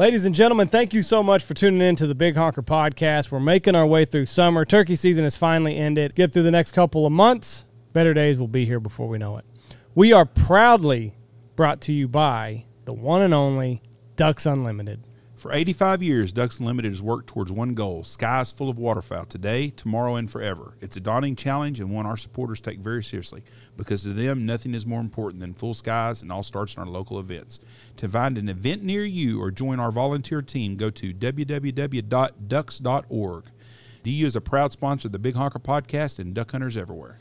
Ladies and gentlemen, thank you so much for tuning in to the Big Honker podcast. We're making our way through summer. Turkey season has finally ended. Get through the next couple of months. Better days will be here before we know it. We are proudly brought to you by the one and only Ducks Unlimited. For 85 years, Ducks Unlimited has worked towards one goal skies full of waterfowl today, tomorrow, and forever. It's a daunting challenge and one our supporters take very seriously because to them, nothing is more important than full skies and all starts in our local events. To find an event near you or join our volunteer team, go to www.ducks.org. DU is a proud sponsor of the Big Honker podcast and duck hunters everywhere.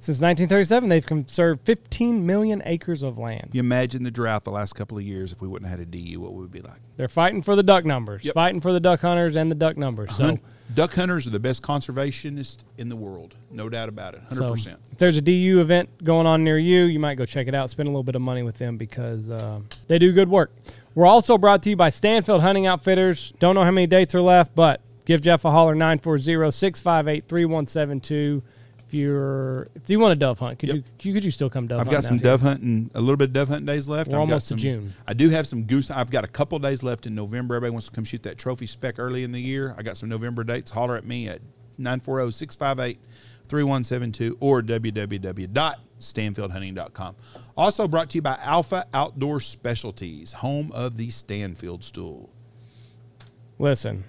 Since 1937, they've conserved 15 million acres of land. You imagine the drought the last couple of years if we wouldn't have had a DU, what would it be like? They're fighting for the duck numbers, Yep. fighting for the duck hunters and the duck numbers. So, Hun- duck hunters are the best conservationists in the world, no doubt about it, 100%. so if there's a DU event going on near you, you might go check it out. Spend a little bit of money with them because uh, they do good work. We're also brought to you by Stanfield Hunting Outfitters. Don't know how many dates are left, but give Jeff a holler 940-658-3172 if you're if you want a dove hunt. Could Yep. you, you could you still come dove I've got some here? dove hunting, a little bit of dove hunting days left. We're I've got almost to some- June. I do have some goose. I've got a couple days left in November. Everybody wants to come shoot that trophy spec early in the year. I got some November dates. Holler at me at oh, 940 658 3172 or www.stanfieldhunting.com. Also brought to you by Alpha Outdoor Specialties, home of the Stanfield stool. Listen,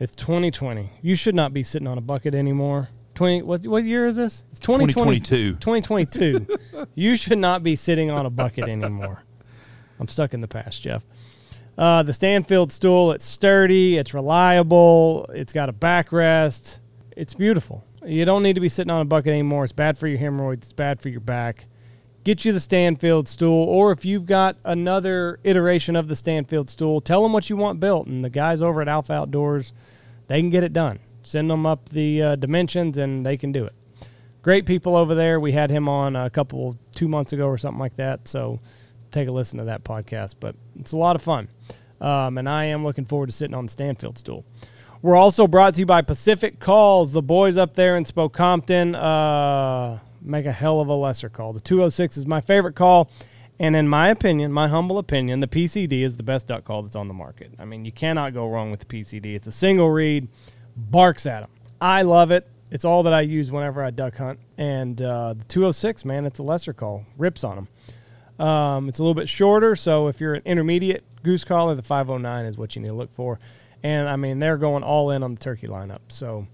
it's 2020. You should not be sitting on a bucket anymore. 20 what what year is this? It's 2020 2022. 2022. you should not be sitting on a bucket anymore. I'm stuck in the past, Jeff. Uh, the Stanfield stool, it's sturdy, it's reliable, it's got a backrest. It's beautiful. You don't need to be sitting on a bucket anymore. It's bad for your hemorrhoids, it's bad for your back. Get you the Stanfield stool, or if you've got another iteration of the Stanfield stool, tell them what you want built, and the guys over at Alpha Outdoors, they can get it done. Send them up the uh, dimensions, and they can do it great people over there. We had him on a couple two months ago or something like that. So take a listen to that podcast. But it's a lot of fun, um, and I am looking forward to sitting on the Stanfield stool. We're also brought to you by Pacific Calls. The boys up there in Spokompton uh, make a hell of a lesser call. The 206 is my favorite call. And in my opinion, my humble opinion, the PCD is the best duck call that's on the market. I mean, you cannot go wrong with the PCD. It's a single reed, barks at them. I love it. It's all that I use whenever I duck hunt. And uh, the 206, man, it's a lesser call. Rips on them. Um, it's a little bit shorter, so if you're an intermediate goose caller, the 509 is what you need to look for. And I mean, they're going all in on the turkey lineup. So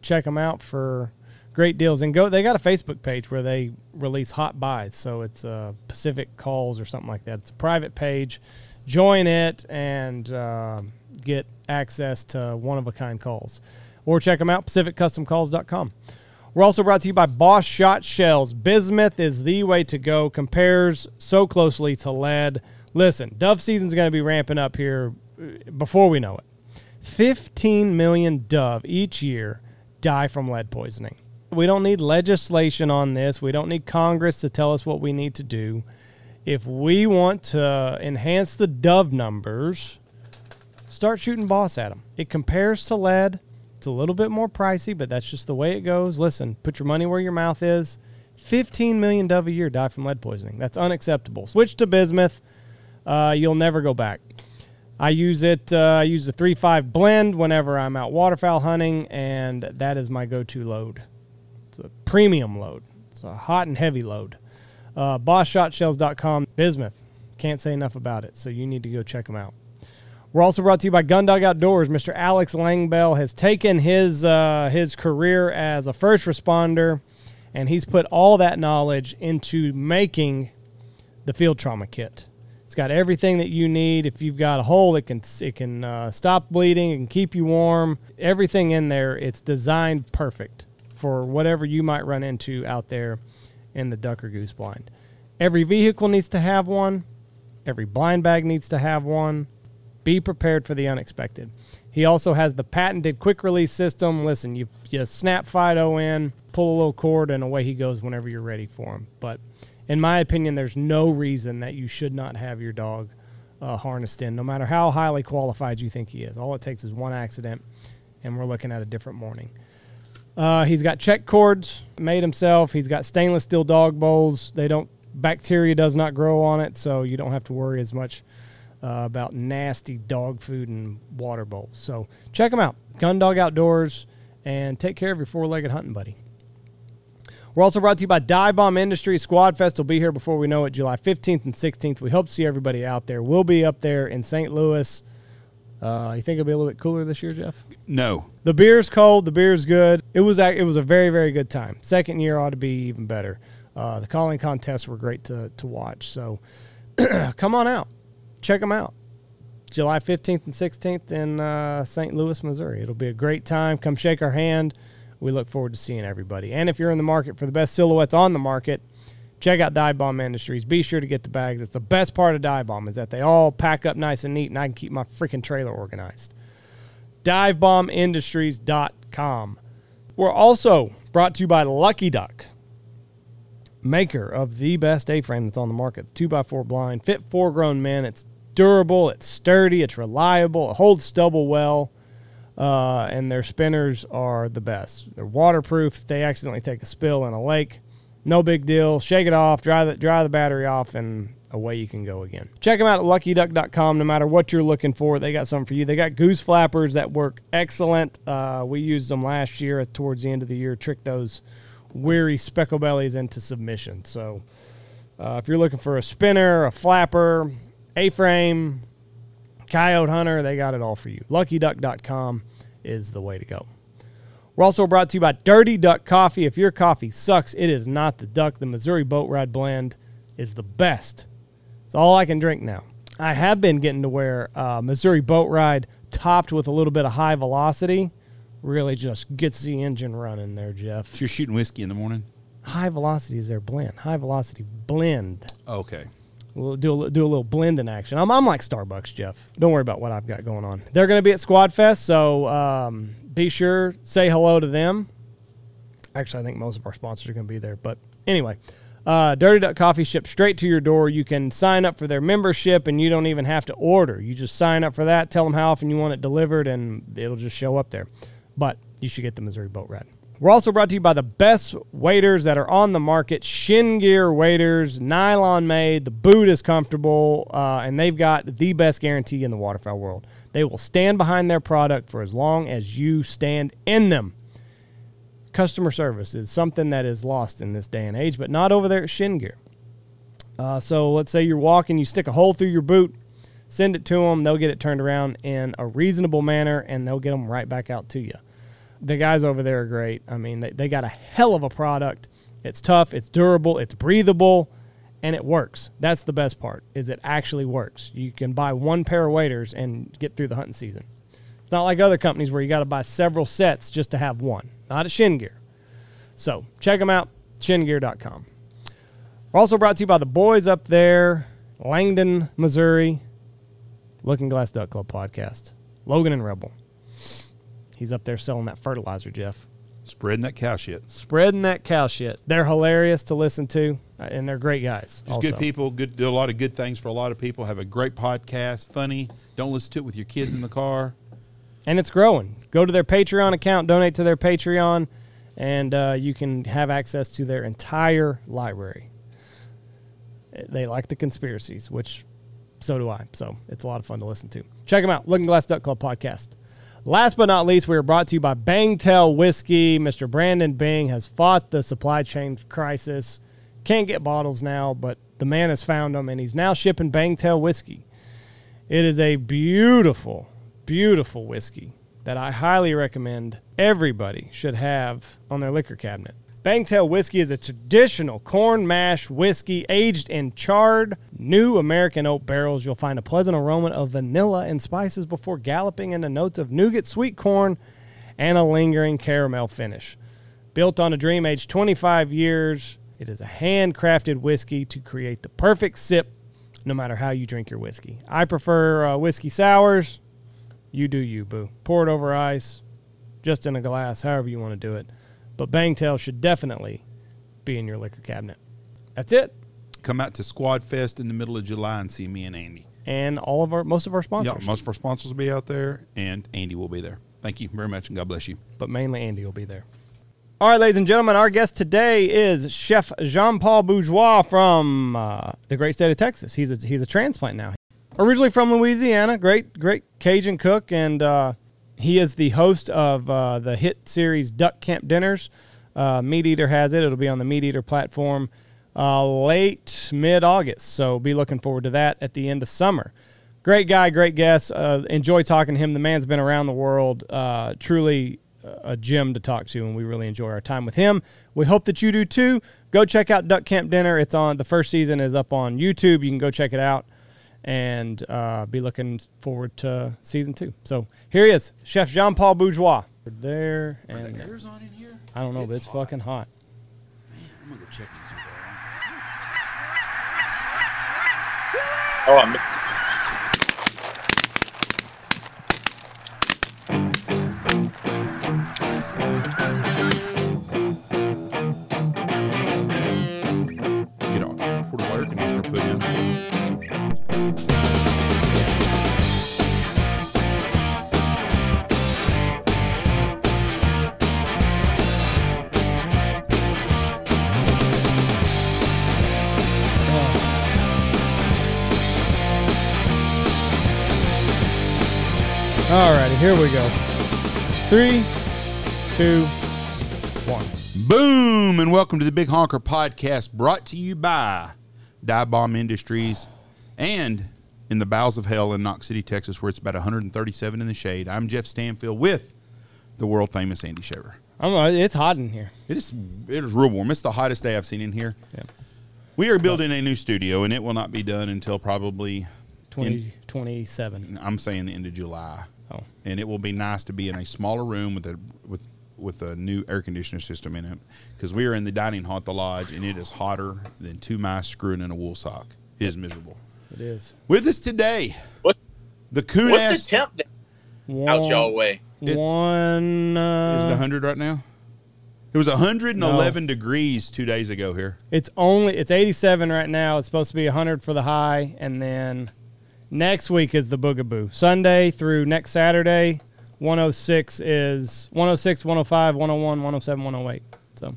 check them out for great deals. And go, they got a Facebook page where they release hot buys. So it's uh, Pacific Calls or something like that. It's a private page. Join it and uh, get access to one of a kind calls. Or check them out, pacificcustomcalls.com. We're also brought to you by Boss Shot Shells. Bismuth is the way to go. Compares so closely to lead. Listen, dove season's going to be ramping up here uh, before we know it. 15 million dove each year die from lead poisoning. We don't need legislation on this. We don't need Congress to tell us what we need to do. If we want to enhance the dove numbers, start shooting boss at them. It compares to lead. It's a little bit more pricey, but that's just the way it goes. Listen, put your money where your mouth is. 15 million dove a year die from lead poisoning. That's unacceptable. Switch to bismuth. Uh, you'll never go back. I use it. Uh, I use the 3.5 blend whenever I'm out waterfowl hunting, and that is my go-to load. It's a premium load. It's a hot and heavy load. Uh, BossShotShells.com. Bismuth. Can't say enough about it, so you need to go check them out. We're also brought to you by Gundog Outdoors. Mr. Alex Langbell has taken his uh, his career as a first responder, and he's put all that knowledge into making the field trauma kit. It's got everything that you need. If you've got a hole, it can it can uh, stop bleeding, it can keep you warm. Everything in there, it's designed perfect for whatever you might run into out there in the duck or goose blind. Every vehicle needs to have one. Every blind bag needs to have one. Be prepared for the unexpected. He also has the patented quick release system. Listen, you, you snap Fido in, pull a little cord, and away he goes whenever you're ready for him. But in my opinion, there's no reason that you should not have your dog uh, harnessed in, no matter how highly qualified you think he is. All it takes is one accident, and we're looking at a different morning. Uh, he's got check cords made himself. He's got stainless steel dog bowls. They don't bacteria does not grow on it, so you don't have to worry as much uh, about nasty dog food and water bowls. So check them out. Gun Dog Outdoors and take care of your four legged hunting buddy. We're also brought to you by Dive Bomb Industry. Squad Fest will be here before we know it, July 15th and 16th. We hope to see everybody out there. We'll be up there in St. Louis. Uh, you think it'll be a little bit cooler this year, Jeff? No. The beer's cold. The beer's good. It was a, it was a very very good time. Second year ought to be even better. Uh, the calling contests were great to to watch. So come on out, check them out. July 15th and 16th in uh, St. Louis, Missouri. It'll be a great time. Come shake our hand. We look forward to seeing everybody. And if you're in the market for the best silhouettes on the market, check out Dive Bomb Industries. Be sure to get the bags. It's the best part of Dive Bomb is that they all pack up nice and neat, and I can keep my freaking trailer organized. DiveBombIndustries.com. We're also brought to you by Lucky Duck, maker of the best A-frame that's on the market. The 2x4 blind, fit four-grown men. It's durable, it's sturdy, it's reliable, it holds stubble well. Uh, and their spinners are the best. They're waterproof. They accidentally take a spill in a lake, no big deal. Shake it off, dry the dry the battery off, and away you can go again. Check them out at luckyduck.com. No matter what you're looking for, they got something for you. They got goose flappers that work excellent. Uh, we used them last year towards the end of the year, trick those weary speckle bellies into submission. So uh, if you're looking for a spinner, a flapper, A-frame, Coyote Hunter, they got it all for you. LuckyDuck.com is the way to go. We're also brought to you by Dirty Duck Coffee. If your coffee sucks, it is not the duck. The Missouri Boat Ride Blend is the best. It's all I can drink now. I have been getting to where uh, Missouri Boat Ride topped with a little bit of high velocity really just gets the engine running there, Jeff. So you're shooting whiskey in the morning? High velocity is their blend. High velocity blend. Okay. We'll do a, do a little blending action. I'm, I'm like Starbucks, Jeff. Don't worry about what I've got going on. They're going to be at Squad Fest, so um, be sure say hello to them. Actually, I think most of our sponsors are going to be there. But anyway, uh, Dirty Duck Coffee ships straight to your door. You can sign up for their membership, and you don't even have to order. You just sign up for that. Tell them how often you want it delivered, and it'll just show up there. But you should get the Missouri Boat Ride. We're also brought to you by the best waders that are on the market Shin Gear waders, nylon made. The boot is comfortable, uh, and they've got the best guarantee in the waterfowl world. They will stand behind their product for as long as you stand in them. Customer service is something that is lost in this day and age, but not over there at Shin Gear. Uh, so let's say you're walking, you stick a hole through your boot, send it to them, they'll get it turned around in a reasonable manner, and they'll get them right back out to you the guys over there are great. I mean, they, they got a hell of a product. It's tough, it's durable, it's breathable, and it works. That's the best part, is it actually works. You can buy one pair of waders and get through the hunting season. It's not like other companies where you got to buy several sets just to have one. Not at Shin Gear. So check them out, shingear.com. We're also brought to you by the boys up there, Langdon, Missouri, Looking Glass Duck Club podcast, Logan and Rebel. He's up there selling that fertilizer, Jeff. Spreading that cow shit. Spreading that cow shit. They're hilarious to listen to, uh, and they're great guys. Just also. good people. Good do a lot of good things for a lot of people. Have a great podcast. Funny. Don't listen to it with your kids in the car. And it's growing. Go to their Patreon account, donate to their Patreon, and uh, you can have access to their entire library. They like the conspiracies, which so do I. So it's a lot of fun to listen to. Check them out. Looking Glass Duck Club podcast. Last but not least, we are brought to you by Bangtail Whiskey. Mr. Brandon Bing has fought the supply chain crisis. Can't get bottles now, but the man has found them, and he's now shipping Bangtail Whiskey. It is a beautiful, beautiful whiskey that I highly recommend everybody should have on their liquor cabinet. Bangtail whiskey is a traditional corn mash whiskey aged in charred new American oak barrels. You'll find a pleasant aroma of vanilla and spices before galloping into notes of nougat, sweet corn, and a lingering caramel finish. Built on a dream aged 25 years, it is a handcrafted whiskey to create the perfect sip no matter how you drink your whiskey. I prefer uh, whiskey sours. You do you, boo. Pour it over ice, just in a glass, however you want to do it but Bangtail should definitely be in your liquor cabinet. That's it. Come out to Squad Fest in the middle of July and see me and Andy. And all of our most of our sponsors. Yeah, most of our sponsors will be out there, and Andy will be there. Thank you very much, and God bless you. But mainly Andy will be there. All right, ladies and gentlemen, our guest today is Chef Jean Paul Bourgeois from uh, the great state of Texas. He's a, he's a transplant now. Originally from Louisiana. Great, great Cajun cook, and uh, he is the host of uh, the hit series Duck Camp Dinners. Uh, Meat Eater has it. It'll be on the Meat Eater platform uh, late mid August. So be looking forward to that at the end of summer. Great guy, great guest. Uh, enjoy talking to him. The man's been around the world. Uh, truly a gem to talk to, and we really enjoy our time with him. We hope that you do too. Go check out Duck Camp Dinner. It's on the first season is up on YouTube. You can go check it out and uh, be looking forward to season two. So here he is, Chef Jean Paul Bourgeois. There and the air's on in here. I don't know, it's but it's hot. fucking hot. Man, I'm gonna go check these. Oh, I'm here we go. Three, two, one. Boom, and welcome to the Big Honker Podcast, brought to you by Dive Bomb Industries and in the bowels of hell in Knox City, Texas, where it's about 137 in the shade. I'm Jeff Stanfield with the world famous Andy Shaver. I'm, uh, it's hot in here. It is it is real warm. It's the hottest day I've seen in here. Yeah. We are building a new studio, and it will not be done until probably 2027. I'm saying the end of July. Oh. And it will be nice to be in a smaller room with a with with a new air conditioner system in it because we are in the dining hall at the lodge and it is hotter than two mice screwing in a wool sock. It is miserable. It is. With us today, what the coon What's ass, the temp one, out y'all way? It, one uh, is it hundred right now? It was 111 no. degrees two days ago here. It's only it's 87 right now. It's supposed to be 100 for the high, and then Next week is the Boogaboo. Sunday through next Saturday, 106 is 106, 105, 101, 107, 108. So,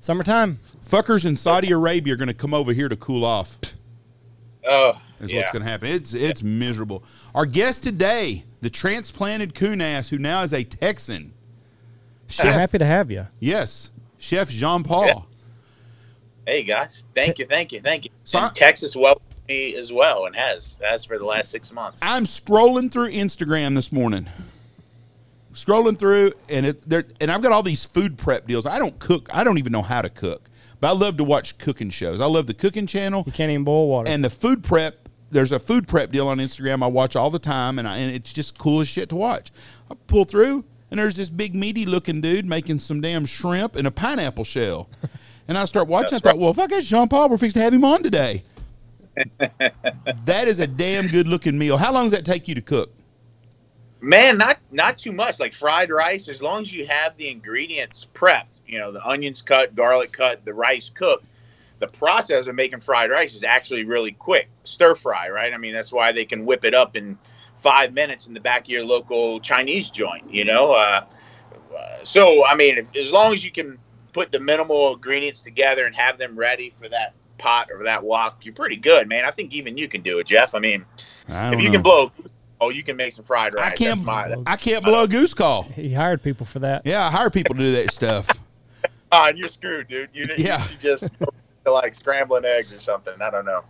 summertime. Fuckers in Saudi Arabia are going to come over here to cool off. Oh, is yeah. what's going to happen. It's it's miserable. Our guest today, the transplanted coonass, who now is a Texan. Chef, I'm happy to have you. Yes, Chef Jean Paul. Yeah. Hey guys, thank you, thank you, thank you. So and Texas well me as well, and has has for the last six months. I'm scrolling through Instagram this morning, scrolling through, and it there, and I've got all these food prep deals. I don't cook. I don't even know how to cook, but I love to watch cooking shows. I love the cooking channel. You can't even boil water. And the food prep. There's a food prep deal on Instagram I watch all the time, and I, and it's just cool as shit to watch. I pull through, and there's this big meaty looking dude making some damn shrimp in a pineapple shell. And I start watching. That's I thought, right. well, if I got Jean Paul, we're fixing to have him on today that is a damn good looking meal. How long does that take you to cook? Man, not not too much. Like fried rice, as long as you have the ingredients prepped, you know, the onions cut, garlic cut, the rice cooked. The process of making fried rice is actually really quick. Stir fry, right? I mean, that's why they can whip it up in five minutes in the back of your local Chinese joint. You know, uh, so I mean, if, as long as you can put the minimal ingredients together and have them ready for that pot or that wok, you're pretty good, man. I think even you can do it, Jeff. I mean, I if you know. can blow, oh, you can make some fried rice. I can't. My, I can't blow a goose call. He hired people for that. Yeah, I hire people to do that stuff. Ah, and you're screwed, dude. You, yeah. you just like scrambling eggs or something. I don't know.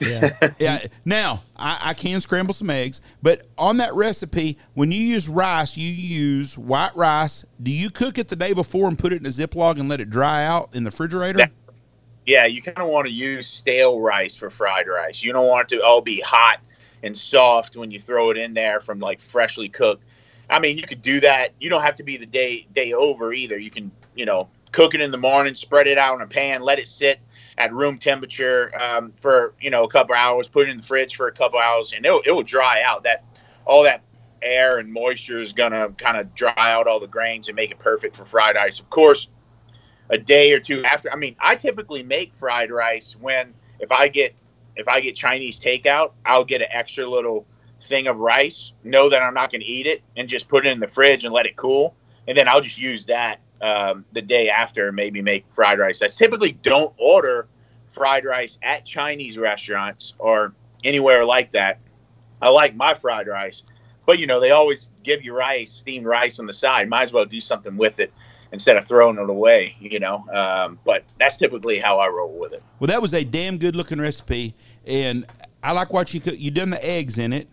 Yeah. yeah. Now, I, I, can scramble some eggs, but on that recipe, when you use rice, you use white rice. Do you cook it the day before and put it in a Ziploc and let it dry out in the refrigerator? That, yeah, you kind of want to use stale rice for fried rice. You don't want it to all be hot and soft when you throw it in there from like freshly cooked. I mean, you could do that. You don't have to be the day day over either. You can, you know, cook it in the morning, spread it out in a pan, let it sit at room temperature um, for you know a couple hours, put it in the fridge for a couple hours, and it it will dry out. That all that air and moisture is gonna kind of dry out all the grains and make it perfect for fried rice. Of course, a day or two after. I mean, I typically make fried rice when if I get if I get Chinese takeout, I'll get an extra little thing of rice, know that I'm not going to eat it, and just put it in the fridge and let it cool, and then I'll just use that um, the day after, maybe make fried rice. I typically don't order fried rice at Chinese restaurants or anywhere like that I like my fried rice, but you know they always give you rice, steamed rice on the side. Might as well do something with it instead of throwing it away. You know, um, but that's typically how I roll with it. Well, that was a damn good looking recipe, and I like what you cook. You done the eggs in it.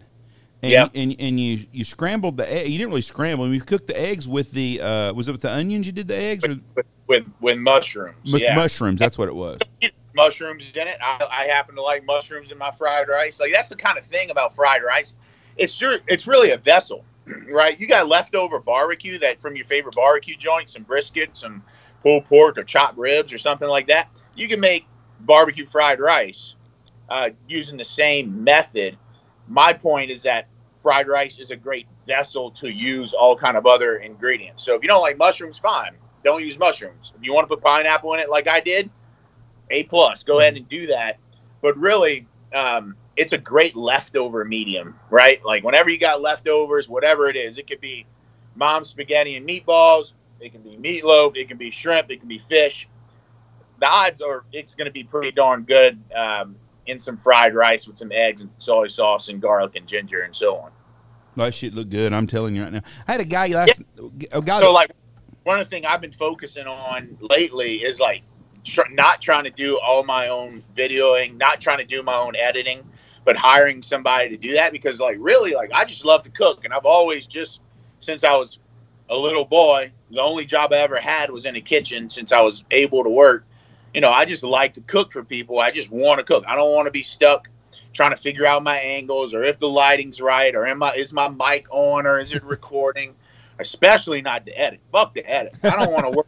And, Yep. and and you you scrambled the egg. You didn't really scramble. You cooked the eggs with the uh, was it with the onions? You did the eggs or With with, with mushrooms, with yeah. mushrooms? That's what it was. mushrooms in it. I, I happen to like mushrooms in my fried rice. Like that's the kind of thing about fried rice. It's sure it's really a vessel, right? You got leftover barbecue that from your favorite barbecue joint, some brisket, some pulled pork or chopped ribs or something like that. You can make barbecue fried rice uh, using the same method. My point is that fried rice is a great vessel to use all kind of other ingredients. So if you don't like mushrooms, fine. Don't use mushrooms. If you want to put pineapple in it like I did, a plus. Go ahead and do that. But really, um, it's a great leftover medium, right? Like whenever you got leftovers, whatever it is, it could be mom's spaghetti and meatballs. It can be meatloaf. It can be shrimp. It can be fish. The odds are it's going to be pretty darn good um, in some fried rice with some eggs and soy sauce and garlic and ginger and so on. That shit look good. I'm telling you right now. I had a guy last a guy. So like one of the things I've been focusing on lately is like tr- not trying to do all my own videoing, not trying to do my own editing, but hiring somebody to do that because like really like I just love to cook and I've always just since I was a little boy, the only job I ever had was in a kitchen since I was able to work. You know, I just like to cook for people. I just want to cook. I don't want to be stuck trying to figure out my angles or if the lighting's right or am I is my mic on or is it recording? Especially not the edit. Fuck the edit. I don't want to work.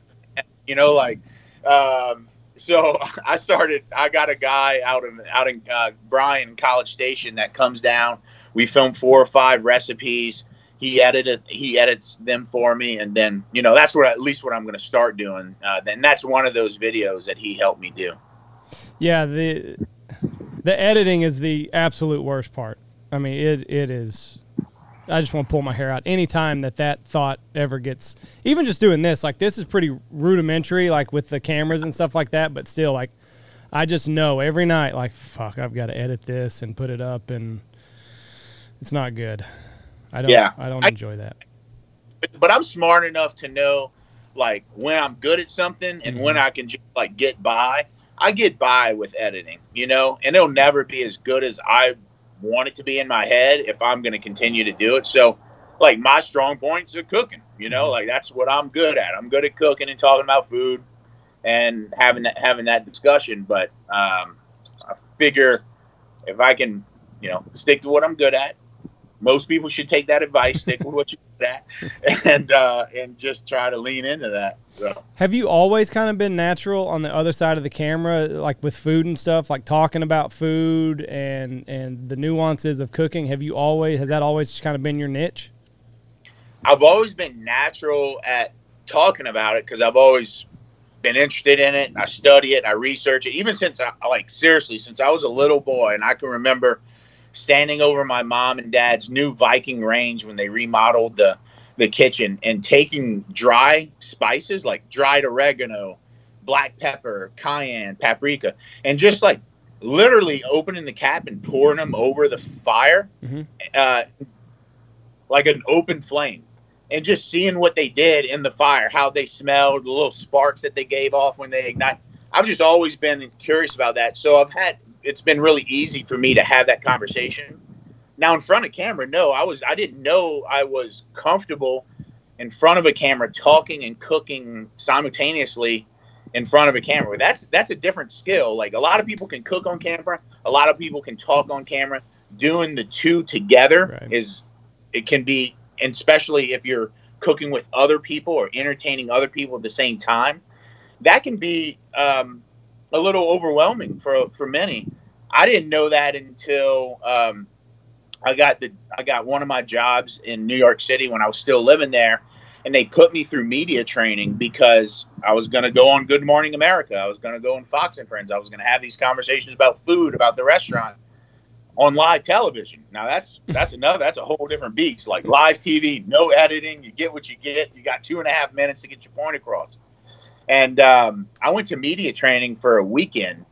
You know, like um, so I started. I got a guy out in out in uh, Bryan College Station that comes down. We film four or five recipes. He edited. He edits them for me, and then you know that's what at least what I'm going to start doing. Uh, then that's one of those videos that he helped me do. Yeah, the the editing is the absolute worst part. I mean, it it is. I just want to pull my hair out anytime that that thought ever gets. Even just doing this, like this is pretty rudimentary, like with the cameras and stuff like that. But still, like I just know every night, like fuck, I've got to edit this and put it up, and it's not good. I don't. Yeah. I don't I- enjoy that. But, but I'm smart enough to know like when I'm good at something and when mm-hmm. I can just like get by. I get by with editing, you know, and it'll never be as good as I want it to be in my head if I'm going to continue to do it. So, like my strong points are cooking, you know, like that's what I'm good at. I'm good at cooking and talking about food and having that having that discussion. But um, I figure if I can, you know, stick to what I'm good at, most people should take that advice, stick with what you that, and uh, and just try to lean into that. So. Have you always kind of been natural on the other side of the camera, like with food and stuff, like talking about food and and the nuances of cooking? Have you always has that always just kind of been your niche? I've always been natural at talking about it because I've always been interested in it. I study it, I research it, even since I like seriously since I was a little boy, and I can remember standing over my mom and dad's new Viking range when they remodeled the the kitchen and taking dry spices like dried oregano, black pepper, cayenne, paprika, and just like literally opening the cap and pouring them over the fire, Mhm. uh, like an open flame and just seeing what they did in the fire, how they smelled, the little sparks that they gave off when they ignite. I've just always been curious about that. So I've had it's been really easy for me to have that conversation. Now in front of camera, no, I was I didn't know I was comfortable in front of a camera talking and cooking simultaneously in front of a camera. That's that's a different skill. Like a lot of people can cook on camera, a lot of people can talk on camera. Doing the two together Right. is it can be and especially if you're cooking with other people or entertaining other people at the same time, that can be um, a little overwhelming for for many. I didn't know that until um, I got the I got one of my jobs in New York City when I was still living there, and they put me through media training because I was going to go on Good Morning America. I was going to go on Fox and Friends. I was going to have these conversations about food, about the restaurant on live television. Now that's that's another that's a whole different beast. Like live TV, no editing. You get what you get. You got two and a half minutes to get your point across. And um, I went to media training for a weekend,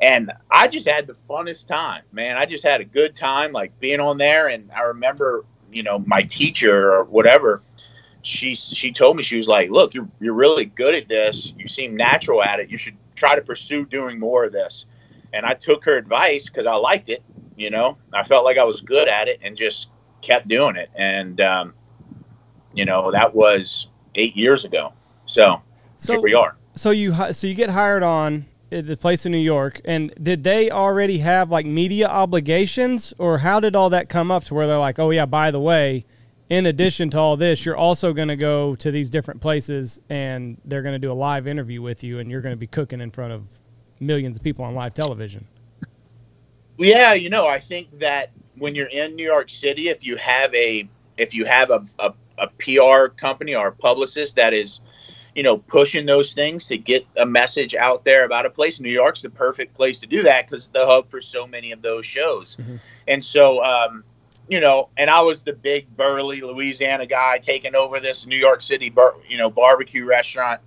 and I just had the funnest time, man. I just had a good time, like being on there. And I remember, you know, my teacher or whatever, she she told me she was like, "Look, you're you're really good at this. You seem natural at it. You should try to pursue doing more of this." And I took her advice because I liked it. You know, I felt like I was good at it, and just kept doing it. And um, you know, that was eight years ago. So, so here we are. So you so you get hired on the place in New York, and did they already have like media obligations, or how did all that come up to where they're like, oh yeah, by the way, in addition to all this, you're also going to go to these different places, and they're going to do a live interview with you, and you're going to be cooking in front of millions of people on live television. Yeah, you know, I think that when you're in New York City, if you have a if you have a, a, a PR company or a publicist that is you know, pushing those things to get a message out there about a place. New York's the perfect place to do that because it's the hub for so many of those shows. Mm-hmm. And so, um, you know, and I was the big burly Louisiana guy taking over this New York City, bar, you know, barbecue restaurant.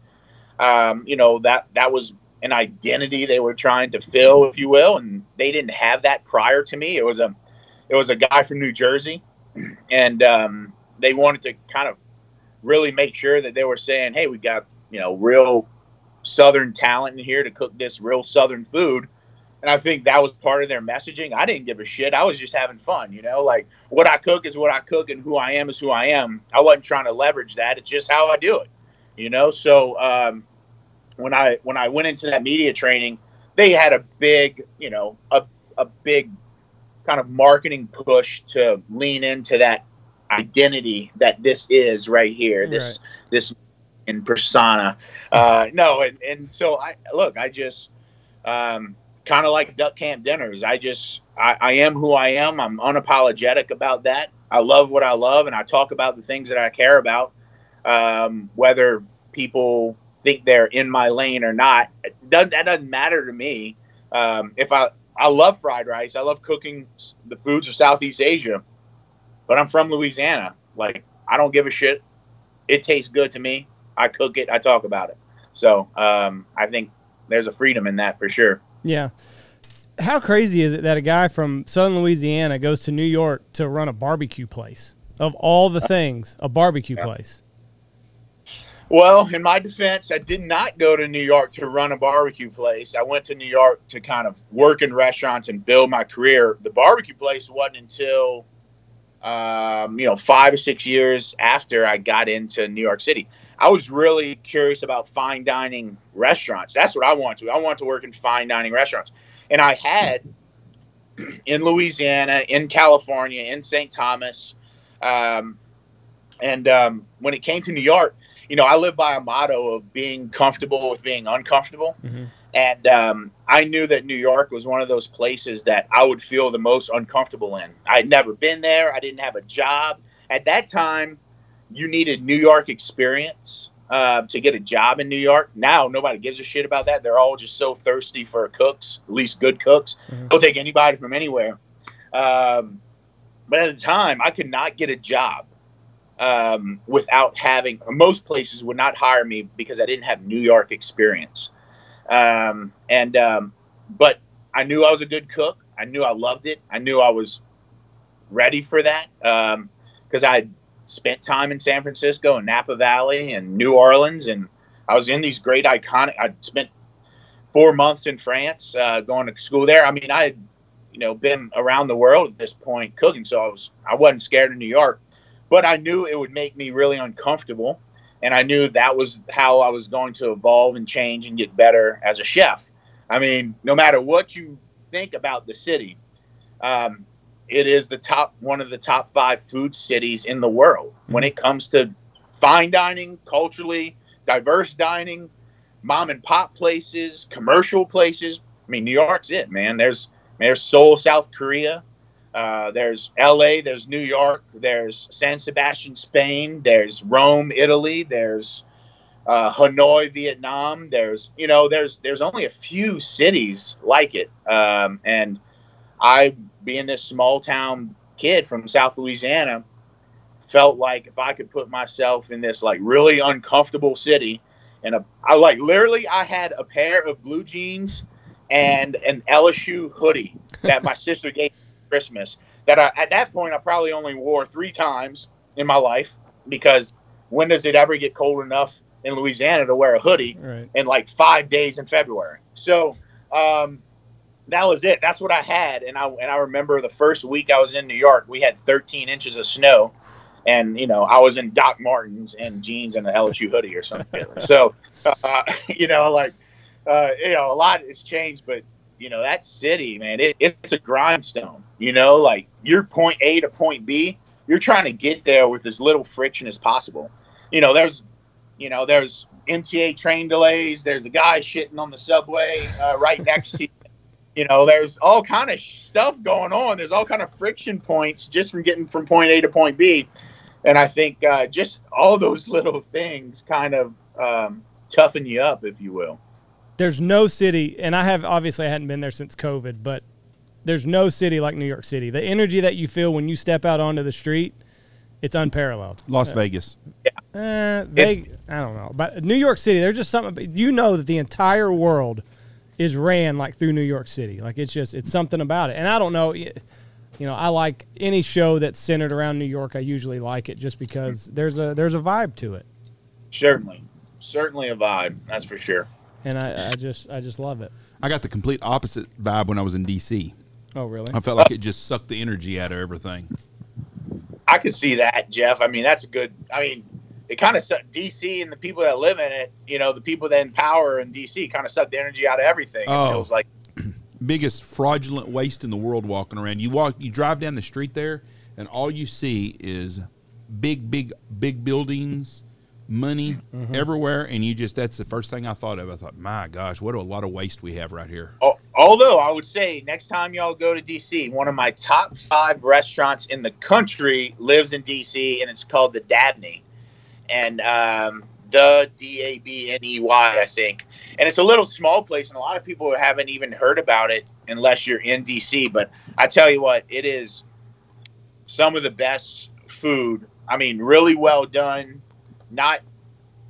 Um, you know that that was an identity they were trying to fill, if you will, and they didn't have that prior to me. It was a it was a guy from New Jersey, and um, they wanted to kind of really make sure that they were saying, "Hey, we got you know real Southern talent in here to cook this real Southern food." And I think that was part of their messaging. I didn't give a shit. I was just having fun, you know. Like what I cook is what I cook, and who I am is who I am. I wasn't trying to leverage that. It's just how I do it, you know. So um, when I when I went into that media training, they had a big, you know, a a big kind of marketing push to lean into that identity that this is right here. This right. this in persona. Uh, no, and, and so I look. I just um, kind of like duck camp dinners. I just I, I am who I am. I'm unapologetic about that. I love what I love, and I talk about the things that I care about. Um, whether people think they're in my lane or not, doesn't, that doesn't matter to me. Um, if I I love fried rice, I love cooking the foods of Southeast Asia but I'm from Louisiana. Like I don't give a shit. It tastes good to me. I cook it. I talk about it. So um, I think there's a freedom in that for sure. Yeah. How crazy is it that a guy from Southern Louisiana goes to New York to run a barbecue place? Of all the things, a barbecue yeah. place. Well, in my defense, I did not go to New York to run a barbecue place. I went to New York to kind of work in restaurants and build my career. The barbecue place wasn't until um, you know, five or six years after I got into New York City. I was really curious about fine dining restaurants. That's what I want to. I want to work in fine dining restaurants. And I had in Louisiana, in California, in St. Thomas. Um, and um, when it came to New York, you know, I live by a motto of being comfortable with being uncomfortable. Mm-hmm. And um, I knew that New York was one of those places that I would feel the most uncomfortable in. I'd never been there. I didn't have a job. At that time, you needed New York experience uh, to get a job in New York. Now, nobody gives a shit about that. They're all just so thirsty for cooks, at least good cooks. Mm-hmm. They'll take anybody from anywhere. Um, but at the time, I could not get a job um, without having, most places would not hire me because I didn't have New York experience. Um, and um, but I knew I was a good cook. I knew I loved it. I knew I was ready for that because um, I spent time in San Francisco and Napa Valley and New Orleans, and I was in these great iconic. I spent four months in France uh, going to school there. I mean, I had you know been around the world at this point cooking, so I was I wasn't scared of New York, but I knew it would make me really uncomfortable and I knew that was how I was going to evolve and change and get better as a chef. I mean, no matter what you think about the city, um, it is the top one of the top five food cities in the world when it comes to fine dining, culturally diverse dining, mom and pop places, commercial places. I mean, New York's it, man. There's there's Seoul, South Korea. Uh, there's L.A., there's New York, there's San Sebastian, Spain, there's Rome, Italy, there's uh, Hanoi, Vietnam. There's you know there's there's only a few cities like it, um, and I, being this small town kid from South Louisiana, felt like if I could put myself in this like really uncomfortable city, and a I like literally I had a pair of blue jeans and an LSU hoodie that my sister gave Christmas. That I, at that point I probably only wore three times in my life because when does it ever get cold enough in Louisiana to wear a hoodie Right. in like five days in February? So um, that was it. That's what I had, and I and I remember the first week I was in New York, we had 13 inches of snow, and you know I was in Doc Martens and jeans and an LSU hoodie or something. so uh, you know, like uh, you know, a lot has changed, but you know that city, man, it, it's a grindstone. You know, like you're point A to point B, you're trying to get there with as little friction as possible. You know, there's you know, there's MTA train delays. There's the guy shitting on the subway uh, right next to you. You know, there's all kind of stuff going on. There's all kind of friction points just from getting from point A to point B, and I think uh, just all those little things kind of um, toughen you up, if you will. There's no city, and I have obviously I hadn't been there since COVID, but there's no city like New York City. The energy that you feel when you step out onto the street, it's unparalleled. Las Vegas. Uh, Vegas, I don't know, but New York City, there's just something. You know that the entire world is ran like through New York City. Like it's just it's something about it. And I don't know, you know, I like any show that's centered around New York. I usually like it just because there's a there's a vibe to it, Certainly, certainly a vibe. That's for sure. and I, I just I just love it. I got the complete opposite vibe when I was in DC. Oh really? I felt like it just sucked the energy out of everything. I could see that, Jeff. I mean, that's a good. I mean, it kind of sucked DC and the people that live in it. You know, the people that in power in DC kind of sucked the energy out of everything. Oh. It feels like Biggest fraudulent waste in the world walking around. You walk, you drive down the street there, and all you see is big, big, big buildings, money mm-hmm. everywhere, and you just that's the first thing I thought of. I thought, my gosh, what a lot of waste we have right here. Al- Although I would say next time y'all go to DC, one of my top five restaurants in the country lives in DC, and it's called the Dabney, and um, the D A B N E Y, I think. And it's a little small place, and a lot of people haven't even heard about it unless you're in DC. But I tell you what, it is some of the best food. I mean, really well done. Not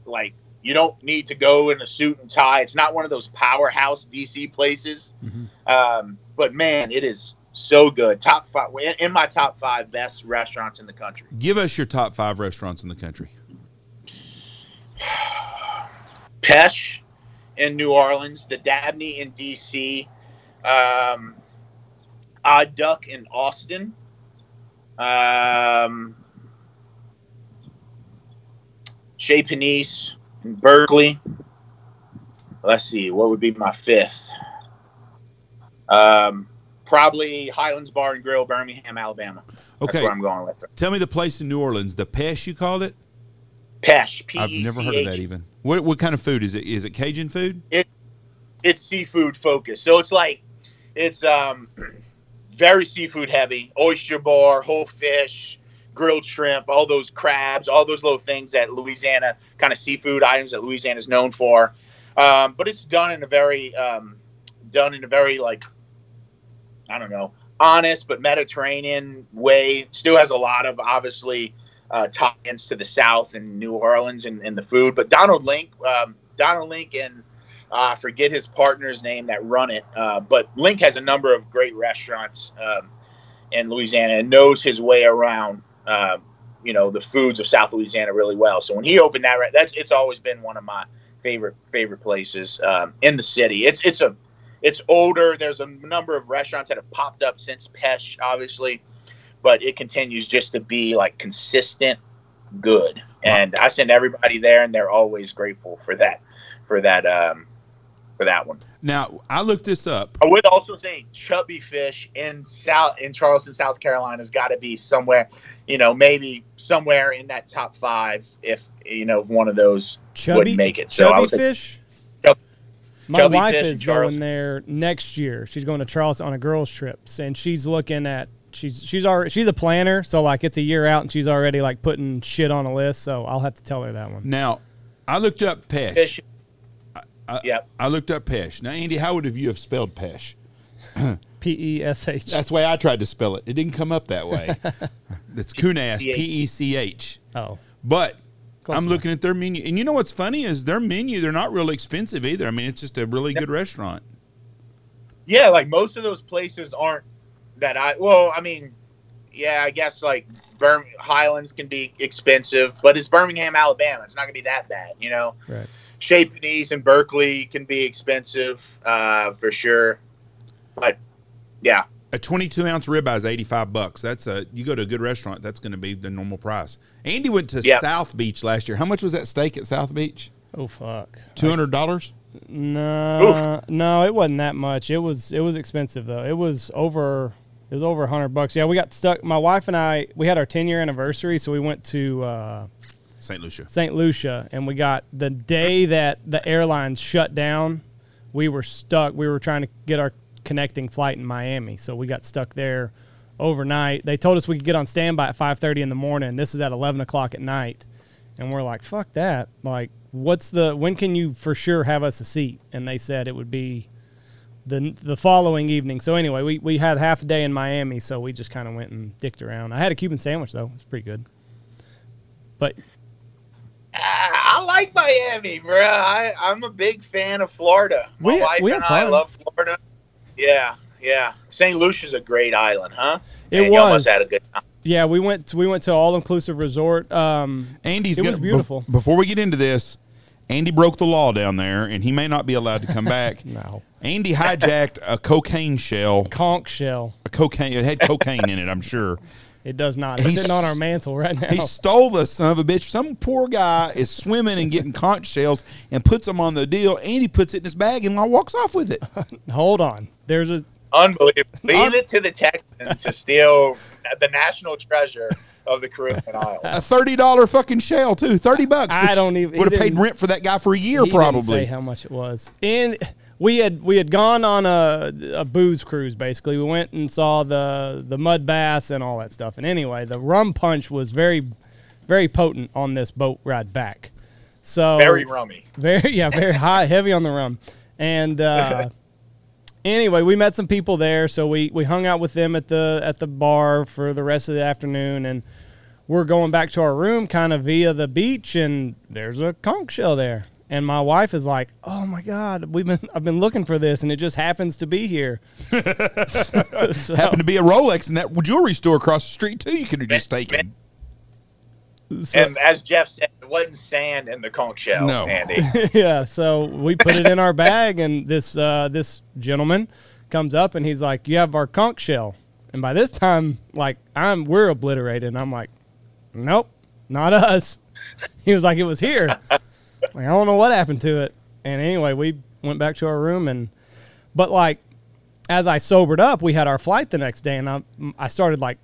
like you don't need to go in a suit and tie. It's not one of those powerhouse DC places. Um, but man, it is so good. Top five in- my top five best restaurants in the country. Give us your top five restaurants in the country. Pêche in New Orleans, the Dabney in DC, um, Odd Duck in Austin, um, Chez Panisse Berkeley. Let's see, what would be my fifth? Um, probably Highlands Bar and Grill, Birmingham, Alabama. That's Okay, where I'm going with it. tell me the place in New Orleans, the Pêche you called it. Pêche, P I've never heard of that even. What what kind of food is it? Is it Cajun food? It, it's seafood focused. So it's like it's um very seafood heavy. Oyster bar, whole fish, grilled shrimp, all those crabs, all those little things that Louisiana kind of seafood items that Louisiana is known for. Um, but it's done in a very um, done in a very like I don't know honest but Mediterranean way. Still has a lot of obviously uh, tie-ins to the South and New Orleans and, and the food. But Donald Link, um, Donald Link and uh, forget his partner's name that run it, uh, but Link has a number of great restaurants um, in Louisiana and knows his way around, uh, you know, the foods of South Louisiana really well. So when he opened that, that's it's always been one of my favorite favorite places um, in the city. It's it's a it's older. There's a number of restaurants that have popped up since Pêche, obviously, but it continues just to be like consistent good. And I send everybody there, and they're always grateful for that for that um, for that one. Now I looked this up. I would also say chubby fish in South in Charleston, South Carolina, has got to be somewhere, you know, maybe somewhere in that top five. If you know, if one of those Chubby wouldn't make it. So I chubby would say fish. Chub- My chubby wife fish is going there next year. She's going to Charleston on a girls' trip, and she's looking at she's she's already she's a planner, so like it's a year out, and she's already like putting shit on a list. So I'll have to tell her that one. Now I looked up Pêche. fish. I, Yep. I looked up Pêche. Now Andy, how would have you have spelled Pêche? P E S H. That's the way I tried to spell it. It didn't come up that way. That's coonass, P E C H. Oh, But Close I'm enough. looking at their menu, and you know what's funny is their menu. They're not really expensive either. I mean, it's just a really good restaurant. yeah, like most of those places aren't that I. Well, I mean, yeah, I guess like Bir- Highlands can be expensive, but it's Birmingham, Alabama. It's not gonna be that bad, you know. Right. Chez Panisse and Berkeley can be expensive uh, for sure, but yeah, A 22 ounce ribeye is 85 bucks. That's a you go to a good restaurant, that's going to be the normal price. Andy went to Yep. South Beach last year. How much was that steak at South Beach? Oh fuck. Two hundred dollars. No, no, it wasn't that much. It was it was expensive though. It was over it was over a hundred bucks. Yeah, we got stuck. My wife and I we had our ten year anniversary, so we went to uh, St. Lucia. St. Lucia, and we got the day that the airlines shut down. We were stuck. We were trying to get our connecting flight in Miami, so we got stuck there overnight. They told us we could get on standby at five thirty in the morning. This is at eleven o'clock at night, and we're like, "Fuck that!" Like, what's the when can you for sure have us a seat? And they said it would be the the following evening. So anyway, we we had half a day in Miami, so we just kind of went and dicked around. I had a Cuban sandwich though; it's pretty good. But I like Miami, bro. I, I'm a big fan of Florida. My We- wife we and had I love Florida. Yeah, yeah. St. Lucia's a great island, huh? It Man, was. must have had a good time. Yeah, we went. To, we went to all inclusive resort. Um, Andy's It was gonna- beautiful. bef- before we get into this, Andy broke the law down there, and he may not be allowed to come back. no Andy hijacked a cocaine shell. conch shell. A cocaine. It had cocaine in it. I'm sure. It does not. It's He's- sitting on our mantle right now. He stole the son of a bitch. Some poor guy is swimming and getting conch shells and puts them on the deal. and he puts it in his bag and walks off with it. Hold on. There's a Unbelievable. Leave it to the Texans to steal the national treasure of the Caribbean Isles. A thirty dollar fucking shell too. Thirty bucks. I don't even- would have paid rent for that guy for a year he didn't say probably. how much it was. And we had we had gone on a, a booze cruise. Basically, we went and saw the the mud baths and all that stuff. And anyway, the rum punch was very very potent on this boat ride back. So Very rummy. Very yeah, very high, heavy on the rum. And uh, anyway, we met some people there, so we we hung out with them at the at the bar for the rest of the afternoon, and we're going back to our room, kind of via the beach, and there's a conch shell there. And my wife is like, "Oh my God, we've been I've been looking for this, and it just happens to be here." So- Happened to be a Rolex in that jewelry store across the street too. You could have just taken. so- And as Jeff said, it wasn't sand in the conch shell, No. Andy. yeah, so we put it in our bag, and this uh, this gentleman comes up and he's like, "You have our conch shell." And by this time, like I'm, we're obliterated. And I'm like, "Nope, not us." He was like, "It was here." Like I don't know what happened to it. And anyway, we went back to our room, and but like as I sobered up, we had our flight the next day, and I I started like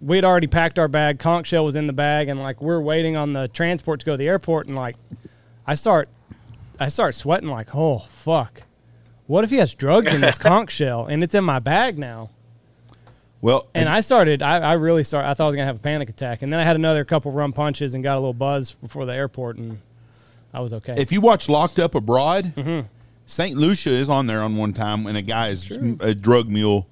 we had already packed our bag. Conch shell was in the bag, and like we're waiting on the transport to go to the airport, and like I start, I start sweating like, oh fuck, what if he has drugs in this conch shell and it's in my bag now? Well, And I started, I, I really started. I thought I was gonna have a panic attack, and then I had another couple rum punches and got a little buzz before the airport, and I was okay. if you watch Locked Up Abroad, Mm-hmm. St. Lucia is on there on one time when a guy is a drug mule.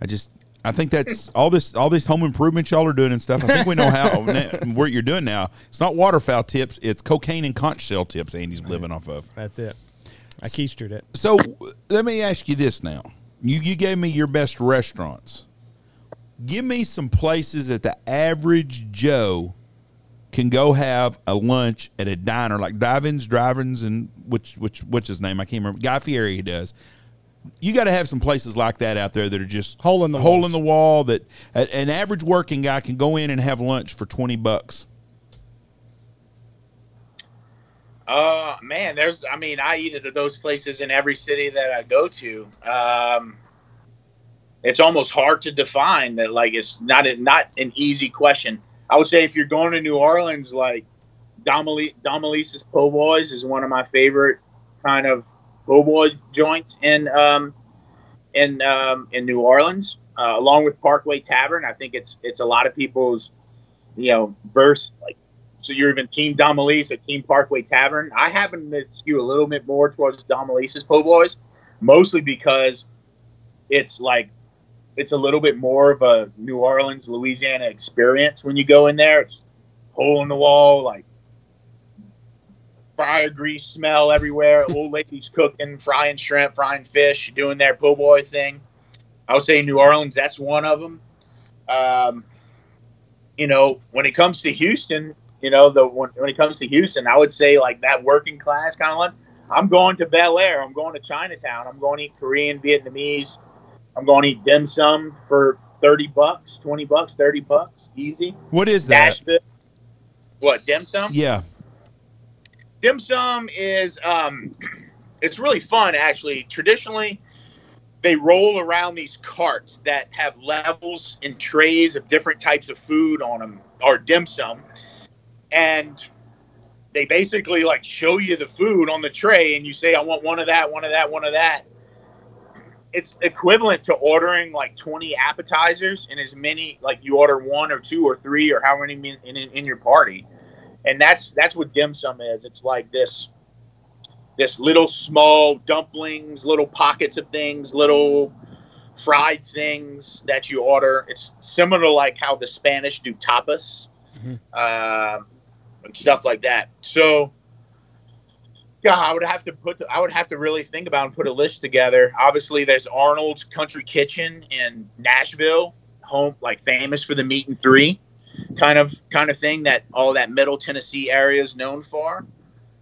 I just, I think that's all this, all this home improvement y'all are doing and stuff. I think we know how what you're doing now. It's not waterfowl tips; it's cocaine and conch shell tips. Andy's living off of. That's it. I keistered it. So let me ask you this now. You you gave me your best restaurants. Give me some places that the average Joe can go have a lunch at a diner like Dive-ins, Drive-ins, and which which what's his name? I can't remember. Guy Fieri he does. You got to have some places like that out there that are just Hole in the hole walls. in the wall that a- an average working guy can go in and have lunch for twenty bucks. Uh, man, there's. I mean, I eat at those places in every city that I go to. Um, it's almost hard to define that. Like, it's not a, not an easy question. I would say if you're going to New Orleans, like Domali- Po' Boys is one of my favorite kind of po' boy joints in um, in um, in New Orleans, uh, along with Parkway Tavern. I think it's it's a lot of people's you know verse like so you're even Team Domilise or Team Parkway Tavern. I happen to skew a little bit more towards Domilise's Po' Boys, mostly because it's like it's a little bit more of a New Orleans, Louisiana experience when you go in there. It's hole in the wall, like fryer grease smell everywhere. Old ladies cooking, frying shrimp, frying fish, doing their po' boy thing. I would say New Orleans, that's one of them. Um, you know, when it comes to Houston, you know, the when, when it comes to Houston, I would say like that working class kind of one. I'm going to Bellaire. I'm going to Chinatown. I'm going to eat Korean, Vietnamese. I'm going to eat dim sum for thirty bucks, twenty bucks, thirty bucks, easy. What is that? Nashville. What dim sum? Yeah. dim sum is um it's really fun actually traditionally they roll around these carts that have levels and trays of different types of food on them or dim sum and they basically like show you the food on the tray and you say i want one of that one of that one of that it's equivalent to ordering like 20 appetizers and as many like you order one or two or three or how many in, in, in your party and that's that's what dim sum is. It's like this this little small dumplings, little pockets of things, little fried things that you order. It's similar to like how the Spanish do tapas Mhm. um, and stuff like that. So. Yeah, I would have to put. The, I would have to really think about and put a list together. Obviously, there's Arnold's Country Kitchen in Nashville, home like famous for the meat and three kind of kind of thing that all that Middle Tennessee area is known for.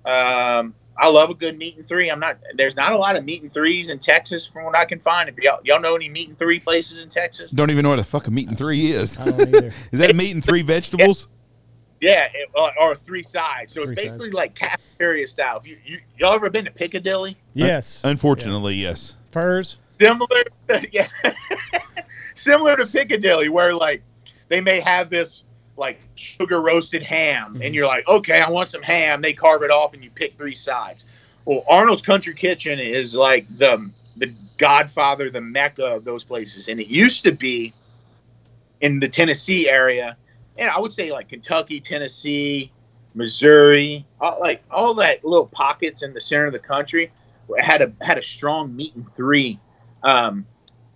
Um, I love a good meat and three. I'm not. There's not a lot of meat and threes in Texas, from what I can find. If y'all, y'all know any meat and three places in Texas, Don't even know what the fuck a fucking meat and three is. I don't either. is that meat and three vegetables? Yeah, it, or, or three sides. So it's Three basically like cafeteria style. If you, you y'all ever been to Piccadilly? Yes. Unfortunately, yes. Furr's. Similar, yeah, similar to Piccadilly, where like they may have this like sugar roasted ham, and mm-hmm. you're like, okay, I want some ham. They carve it off, and you pick three sides. Well, Arnold's Country Kitchen is like the the Godfather, the mecca of those places, and it used to be in the Tennessee area, and I would say like Kentucky, Tennessee, Missouri, all, like all that little pockets in the center of the country had a had a strong meat and three, um,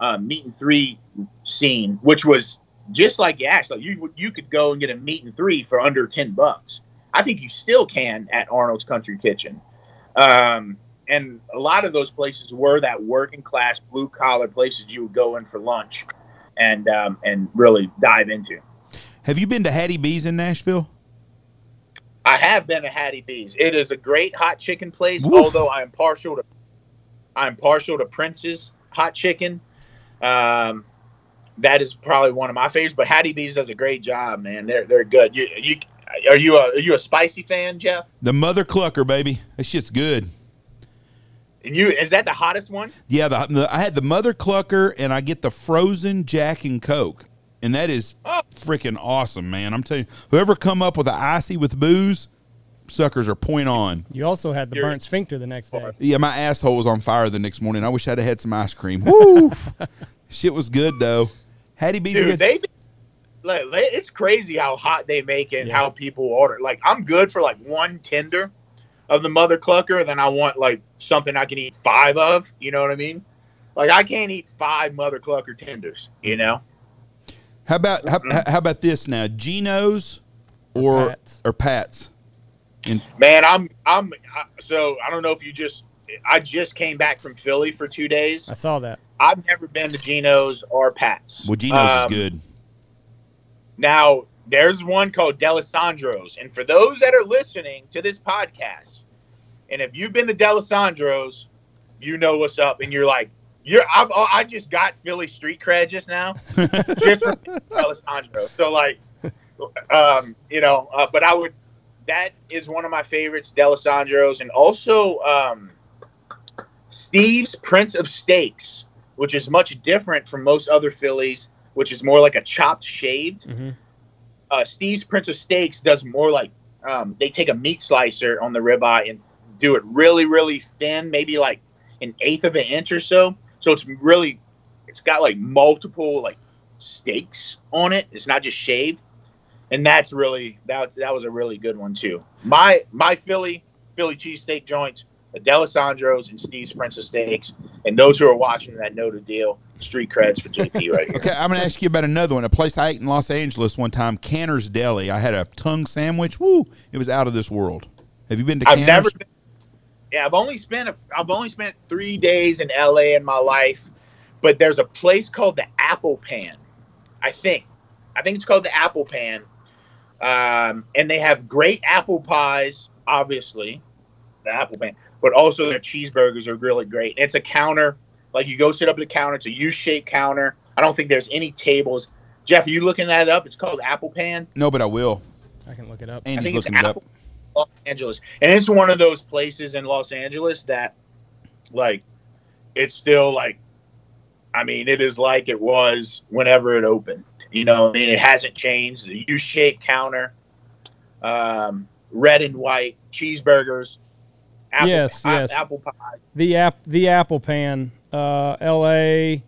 uh, and three scene, which was just like Yash. Like you you could go and get a meat and three for under ten bucks. I think you still can at Arnold's Country Kitchen. Um, and a lot of those places were that working class blue collar places you would go in for lunch and um, and really dive into. Have you been to Hattie B's in Nashville? I have been to Hattie B's. It is a great hot chicken place, Woof. although I am partial to I'm partial to Prince's hot chicken. Um, that is probably one of my favorites, but Hattie B's does a great job, man. They're they're good. You you are you a are you a spicy fan, Jeff? The Mother Clucker, baby. That shit's good. And you is that the hottest one? Yeah, the, the, I had the Mother Clucker, and I get the frozen Jack and Coke, and that is Oh. Freaking awesome, man. I'm telling you, whoever come up with an icy with booze, suckers are point on. You also had the You're- burnt sphincter the next day. Yeah, my asshole was on fire the next morning. I wish I'd have had some ice cream. Woo! Shit was good though. Hattie B's Dude, good. they like, it's crazy how hot they make it and Yeah. how people order. Like I'm good for like one tender of the mother clucker, then I want like something I can eat five of. You know what I mean? Like I can't eat five mother clucker tenders. You know? How about how, how about this now? Geno's or Pat's. or Pat's? And Man, I'm I'm I, so I don't know if you just I just came back from Philly for two days. I saw that. I've never been to Geno's or Pat's. well, Geno's Um, is good. Now, there's one called Dalessandro's. And for those that are listening to this podcast, and if you've been to Dalessandro's, you know what's up. And you're like, you're I've, oh, I just got Philly street cred just now, just from Dalessandro. So like, um, you know, uh, but I would. That is one of my favorites, Dalessandro's, and also um, Steve's Prince of Steaks, which is much different from most other Phillies, which is more like a chopped shaved hmm uh, Steve's Prince of Steaks does more like um, they take a meat slicer on the ribeye and do it really, really thin, maybe like an eighth of an inch or so. So it's really, it's got like multiple like steaks on it. It's not just shaved, and that's really that that was a really good one too. My my Philly Philly cheesesteak joints, the Dalessandro's and Steve's Prince of Steaks, and those who are watching that know the deal. Street creds for JP right here. Okay, I'm gonna ask you about another one. A place I ate in Los Angeles one time, Canter's Deli. I had a tongue sandwich. Woo! It was out of this world. Have you been to I've Canter's? never been. Yeah, I've only spent a, I've only spent three days in LA in my life, but there's a place called the Apple Pan, I think. I think it's called the Apple Pan, um, and they have great apple pies, obviously, the Apple Pan, but also their cheeseburgers are really great. And it's a counter, like you go sit up at the counter. It's a U-shaped counter. I don't think there's any tables. Jeff, are you looking that up? It's called Apple Pan. No, but I will. I can look it up. I Andy's think it's looking it up. Los Angeles, and it's one of those places in Los Angeles that, like, it's still like, I mean, it is like it was whenever it opened. You know, I mean, it hasn't changed. The U-shaped counter, um, red and white cheeseburgers, apple, Yes, a- yes. apple pie. The app, the Apple Pan, uh, L.A.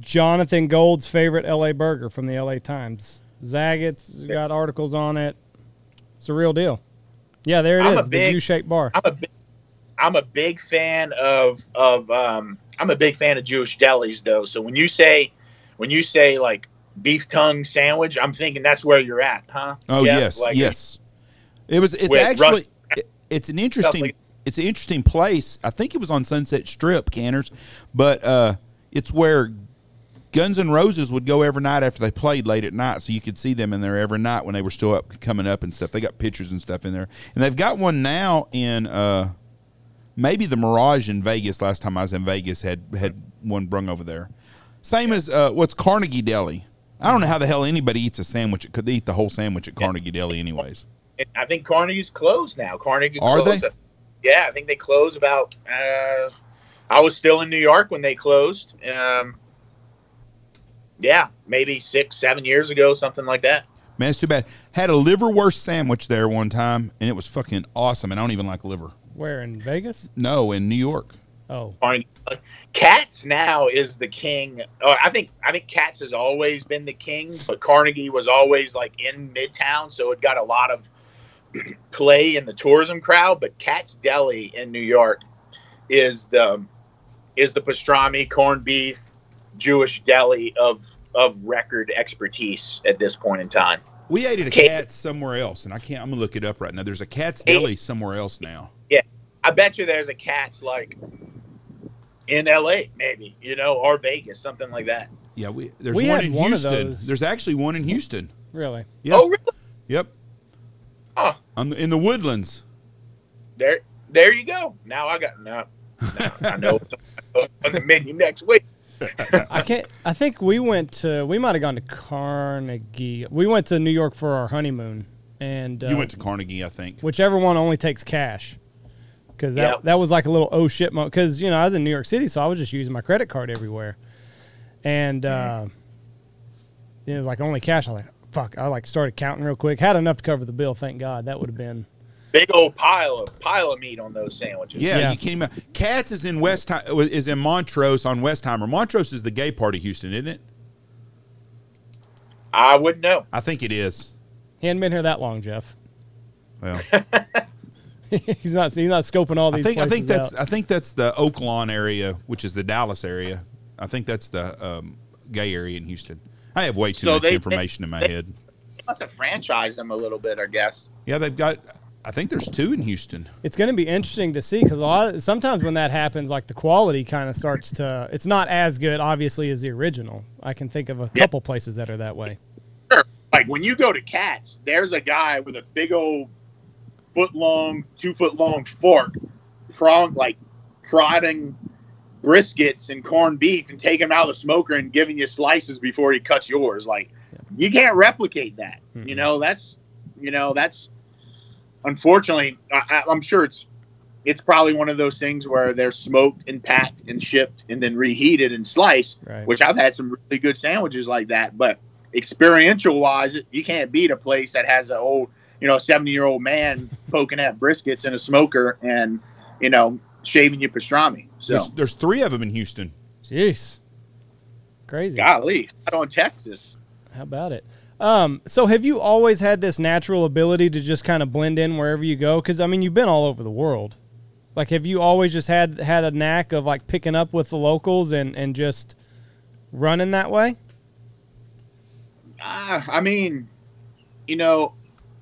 Jonathan Gold's favorite L.A. burger from the L.A. Times. Zagat's got articles on it. It's a real deal. Yeah, there it I'm a is. The big- U-shaped bar. I'm a big, I'm a big fan of of um, I'm a big fan of Jewish delis though. So when you say when you say like beef tongue sandwich, I'm thinking that's where you're at, huh? Oh Jeff? yes, Like, yes. It was. It's actually. Russ- it- it's an interesting. like- it's an interesting place. I think it was on Sunset Strip, Canter's, but uh, it's where Guns N' Roses would go every night after they played late at night, so you could see them in there every night when they were still up, coming up and stuff. They got pictures and stuff in there, and they've got one now in uh, maybe the Mirage in Vegas. Last time I was in Vegas, had had one brung over there. Same as uh, what's Carnegie Deli. I don't know how the hell anybody eats a sandwich. Could they eat the whole sandwich at Carnegie Deli, anyways? I think Carnegie's closed now. Carnegie Are closed. they? Yeah, I think they closed about. Uh, I was still in New York when they closed. Um, yeah, maybe six, seven years ago, something like that. Man, it's too bad. Had a liverwurst sandwich there one time, and it was fucking awesome. And I don't even like liver. Where in Vegas? No, in New York. Oh, Carnegie. Katz now is the king. Oh, I think I think Katz has always been the king, but Carnegie was always like in Midtown, so it got a lot of play in the tourism crowd. But Katz Deli in New York is the is the pastrami, corned beef, Jewish deli of of record expertise at this point in time. We ate at a Okay. Katz's somewhere else, and I can't. I'm gonna look it up right now. There's a Katz's Hey. Deli somewhere else now. Yeah, I bet you there's a Katz like in L.A. maybe you know or Vegas, something like that. Yeah, we there's We one had in one of Houston. those. There's actually one in Houston. really? Yep. Oh, really? Yep. Oh, On the, in the woodlands. there, there you go. Now I got now. now I know on the menu next week. I can't. I think we went to. We might have gone to Carnegie. We went to New York for our honeymoon, and uh, You went to Carnegie, I think. whichever one only takes cash. Because that, Yep. that was like a little oh shit moment. Because you know I was in New York City, so I was just using my credit card everywhere, and uh, it was like only cash. I was like, fuck. I like started counting real quick. Had enough to cover the bill. Thank God. That would have been. Big old pile of pile of meat on those sandwiches. Yeah, Yeah. you can't even. Katz is in West is in Montrose on Westheimer. Montrose is the gay part of Houston, isn't it? I wouldn't know. I think it is. He hadn't been here that long, Jeff. Well, he's not. He's not scoping all I these. think I think that's out. I think that's the Oak Lawn area, which is the Dallas area. I think that's the um, gay area in Houston. I have way too So much they- information in my they- head. Must have franchised them a little bit, I guess. Yeah, they've got. I think there's two in Houston. it's going to be interesting to see because a lot of, sometimes when that happens, like the quality kind of starts to. It's not as good, obviously, as the original. I can think of a Yeah. couple places that are that way. Sure. Like when you go to Katz, there's a guy with a big old foot long, two foot long fork, prong like prodding briskets and corned beef and taking them out of the smoker and giving you slices before he cuts yours. Like you can't replicate that. Mhm. You know that's you know that's unfortunately I, I- I'm sure it's it's probably one of those things where they're smoked and packed and shipped and then reheated and sliced Right. which I've had some really good sandwiches like that. But experiential wise, you can't beat a place that has an old, you know, 70 year old man poking at briskets in a smoker and, you know, shaving you pastrami. So, There's, there's three of them in Houston. Jeez. Crazy. golly, out on Texas. How about it? Um, so have you always had this natural ability to just kind of blend in wherever you go? Because I mean, you've been all over the world. Like, have you always just had had a knack of like picking up with the locals and and just running that way? Ah, I mean, you know,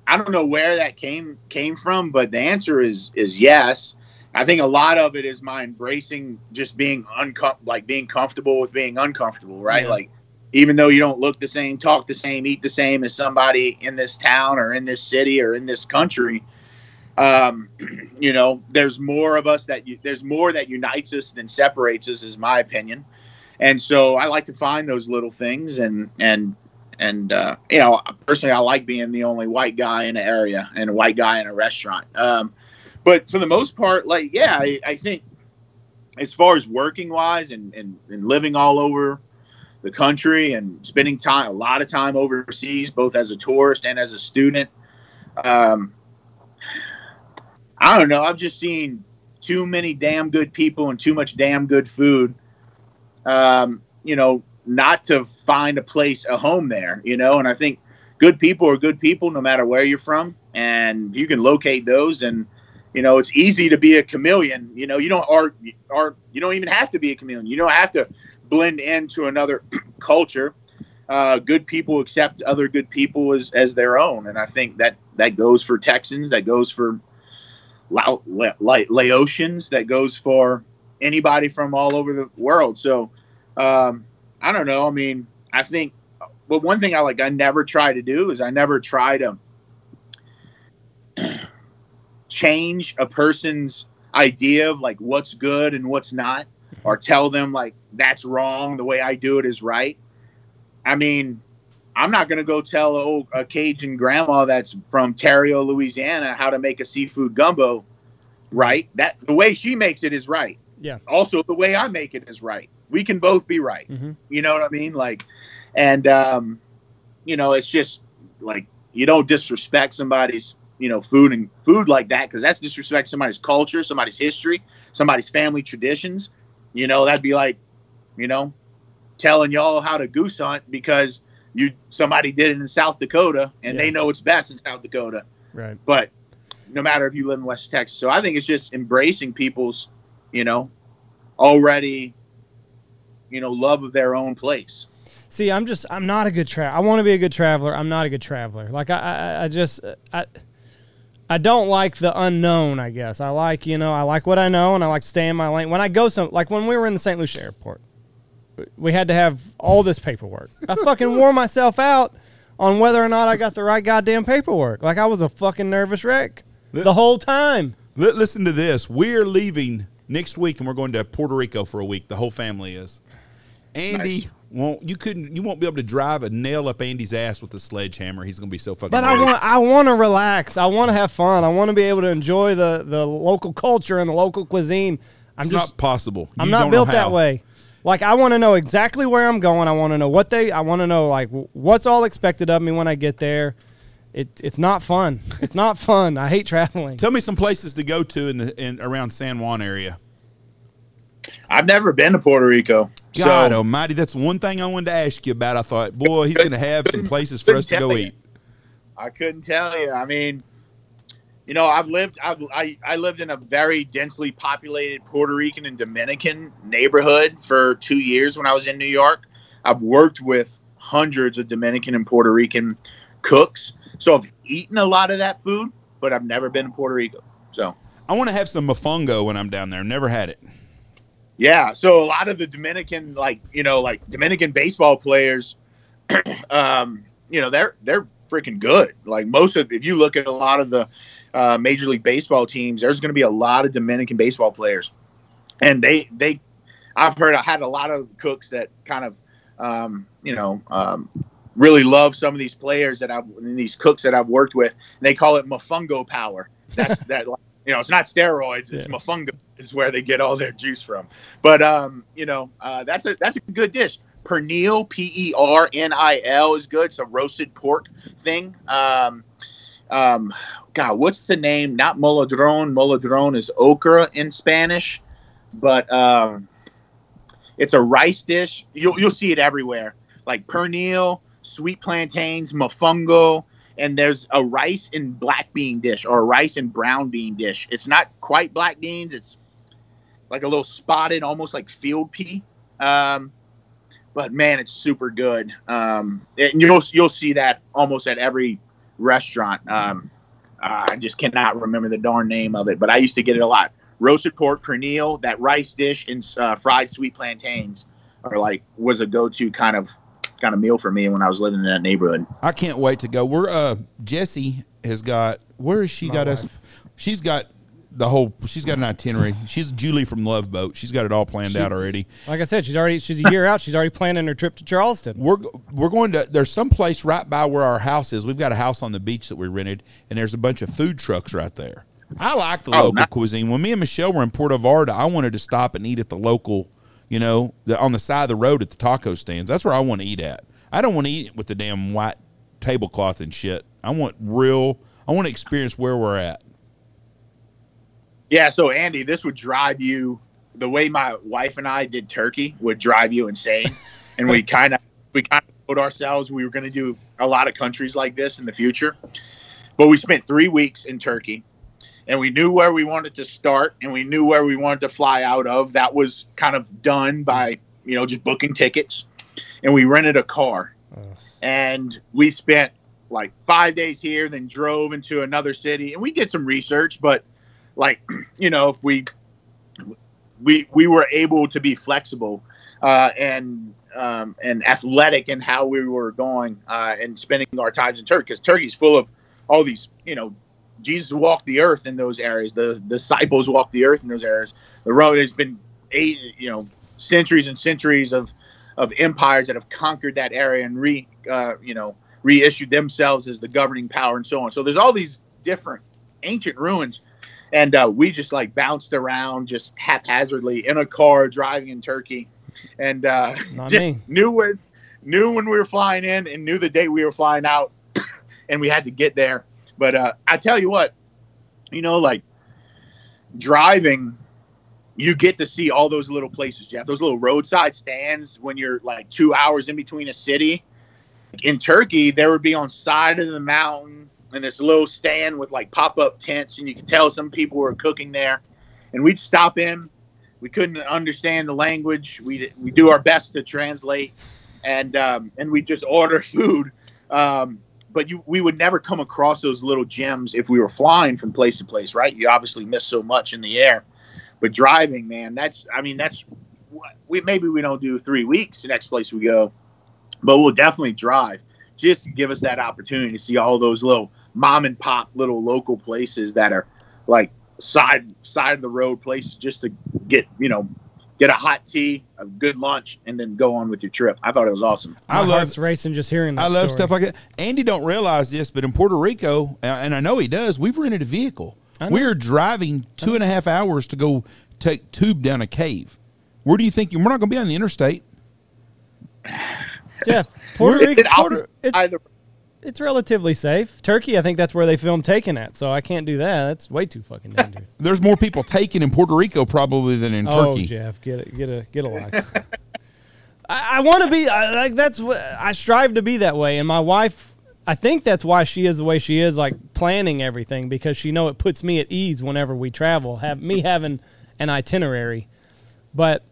I don't know where that came came from, but the answer is is yes. I think a lot of it is my embracing just being uncom- like being comfortable with being uncomfortable, right? Yeah. Like even though you don't look the same, talk the same, eat the same as somebody in this town or in this city or in this country, um, you know, there's more of us that you, there's more that unites us than separates us, is my opinion. And so I like to find those little things and and and uh, you know personally I like being the only white guy in an area and a white guy in a restaurant. Um, but for the most part, like yeah, I, I think as far as working wise and, and and living all over the country and spending time a lot of time overseas, both as a tourist and as a student. Um, I don't know. I've just seen too many damn good people and too much damn good food. Um, you know, not to find a place, a home there. You know, and I think good people are good people no matter where you're from, and you can locate those, and you know, it's easy to be a chameleon. You know, you don't are are you don't even have to be a chameleon. You don't have to blend into another culture. Uh, good people accept other good people as, as their own, and I think that that goes for Texans. That goes for Lao- La- La- Laotians. That goes for anybody from all over the world. So um, I don't know. I mean, I think, but one thing I like, I never try to do is I never try to change a person's idea of like what's good and what's not, or tell them like that's wrong. The way I do it is right. I mean, I'm not going to go tell a, a Cajun grandma that's from Theriot, Louisiana, how to make a seafood gumbo. Right? That the way she makes it is right. Yeah. Also, the way I make it is right. We can both be right. hmm You know what I mean? Like, and um, you know, it's just like you don't disrespect somebody's you know food and food like that because that's disrespect somebody's culture, somebody's history, somebody's family traditions. You know, that'd be like, you know, telling y'all how to goose hunt because you somebody did it in South Dakota and they know it's best in South Dakota. Right. But no matter if you live in West Texas, so I think it's just embracing people's, you know, already, you know, love of their own place. See, I'm just I'm not a good tra I want to be a good traveler. I'm not a good traveler. Like I I, I just I I don't like the unknown, I guess. I like, you know, I like what I know and I like to stay in my lane. When I go some like when we were in the St. Lucia airport, we had to have all this paperwork. I fucking wore myself out on whether or not I got the right goddamn paperwork. Like I was a fucking nervous wreck the whole time. Listen to this. We're leaving next week, and we're going to Puerto Rico for a week. The whole family is. Andy Nice. Won't. You couldn't. You won't be able to drive a nail up Andy's ass with a sledgehammer. He's going to be so fucking. But I want I want to relax. I want to have fun. I want to be able to enjoy the the local culture and the local cuisine. I'm It's just not possible. I'm not built that way. Like I want to know exactly where I'm going. I want to know what they. I want to know like what's all expected of me when I get there. It, it's not fun. It's not fun. I hate traveling. Tell me some places to go to in the in around San Juan area. I've never been to Puerto Rico. God so Almighty, that's one thing I wanted to ask you about. I thought, boy, he's going to have some places for us to go Couldn't eat. I couldn't tell you. I mean, you know, I've lived I've I, I lived in a very densely populated Puerto Rican and Dominican neighborhood for two years when I was in New York. I've worked with hundreds of Dominican and Puerto Rican cooks. So I've eaten a lot of that food, but I've never been to Puerto Rico. So I want to have some mofongo when I'm down there. Never had it. Yeah, so a lot of the Dominican, like you know, like Dominican baseball players, um, you know, they're they're freaking good. Like most of, if you look at a lot of the uh, Major League Baseball teams, there's going to be a lot of Dominican baseball players, and they they, I've heard I had a lot of cooks that kind of, um, you know, um, really love some of these players that I've these cooks that I've worked with. And they call it mofongo power. That's that. You know, it's not steroids. It's Yeah. mofongo is where they get all their juice from. But um, you know, uh, that's a that's a good dish. Pernil, P E R N I L, is good. It's a roasted pork thing. Um, um, God, what's the name? Not moladron. Moladron is okra in Spanish, but um, it's a rice dish. You'll you'll see it everywhere, like pernil, sweet plantains, mofongo, and there's a rice and black bean dish or a rice and brown bean dish. It's not quite black beans. It's like a little spotted, almost like field pea. Um, but man, it's super good. Um, and you'll you'll see that almost at every restaurant. Um, I just cannot remember the darn name of it, but I used to get it a lot. Roasted pork pernil, that rice dish, and uh, fried sweet plantains are like was a go-to kind of kind of meal for me when I was living in that neighborhood. I can't wait to go. We're uh Jesse has got where has she My got us? She's got the whole. She's got an itinerary. She's Julie from Love Boat. She's got it all planned out already. Like I said, she's already she's a year out. She's already planning her trip to Charleston. We're we're going to. There's some place right by where our house is. We've got a house on the beach that we rented, and there's a bunch of food trucks right there. I like the Oh, local nice. cuisine. When me and Michelle were in Puerto Vallarta, I wanted to stop and eat at the local, you know, the, on the side of the road at the taco stands. That's where I want to eat at. I don't want to eat with the damn white tablecloth and shit. I want real. I want to experience where we're at. Yeah, so Andy, this would drive you the way my wife and I did turkey would drive you insane. and we kind of we kind of told ourselves we were going to do a lot of countries like this in the future. But we spent 3 weeks in Turkey and we knew where we wanted to start and we knew where we wanted to fly out of. That was kind of done by, you know, just booking tickets. And we rented a car. Oh. And we spent like 5 days here then drove into another city and we did some research, but like you know if we we we were able to be flexible uh, and um, and athletic in how we were going uh, and spending our times in Turkey because Turkey's full of all these you know Jesus walked the earth in those areas the disciples walked the earth in those areas the road there's been eight you know centuries and centuries of of empires that have conquered that area and re uh, you know reissued themselves as the governing power and so on. So there's all these different ancient ruins and uh, we just like bounced around just haphazardly in a car driving in Turkey, and uh, just me. knew when knew when we were flying in and knew the date we were flying out, and we had to get there. But uh, I tell you what, you know, like driving, you get to see all those little places, Jeff. Those little roadside stands when you're like two hours in between a city. In Turkey, there would be on side of the mountain and this little stand with like pop up tents, and you could tell some people were cooking there. And we'd stop in. We couldn't understand the language. We we do our best to translate, and um, and we just order food. Um, but you we would never come across those little gems if we were flying from place to place, right? You obviously miss so much in the air, but driving, man, that's I mean that's we maybe we don't do three weeks the next place we go, but we'll definitely drive just to give us that opportunity to see all those little mom and pop little local places that are like side side of the road places just to get you know get a hot tea a good lunch and then go on with your trip i thought it was awesome My I love racing just hearing that. I love story. stuff like that. Andy don't realize this, but in Puerto Rico, uh, and I know he does, we've rented a vehicle. We are driving two and a half hours to go take tube down a cave. Where do you think we're not going to be on the interstate? Jeff, Puerto Rico, Puerto, it's, either it's relatively safe. Turkey, I think that's where they filmed Taken at, so I can't do that. That's way too fucking dangerous. There's more people taken in Puerto Rico probably than in oh, Turkey. Jeff, get it, get a, get a life. I, I want to be I, like that's what I strive to be that way, and my wife. I think that's why she is the way she is, like planning everything, because she know it puts me at ease whenever we travel. Have me having an itinerary, but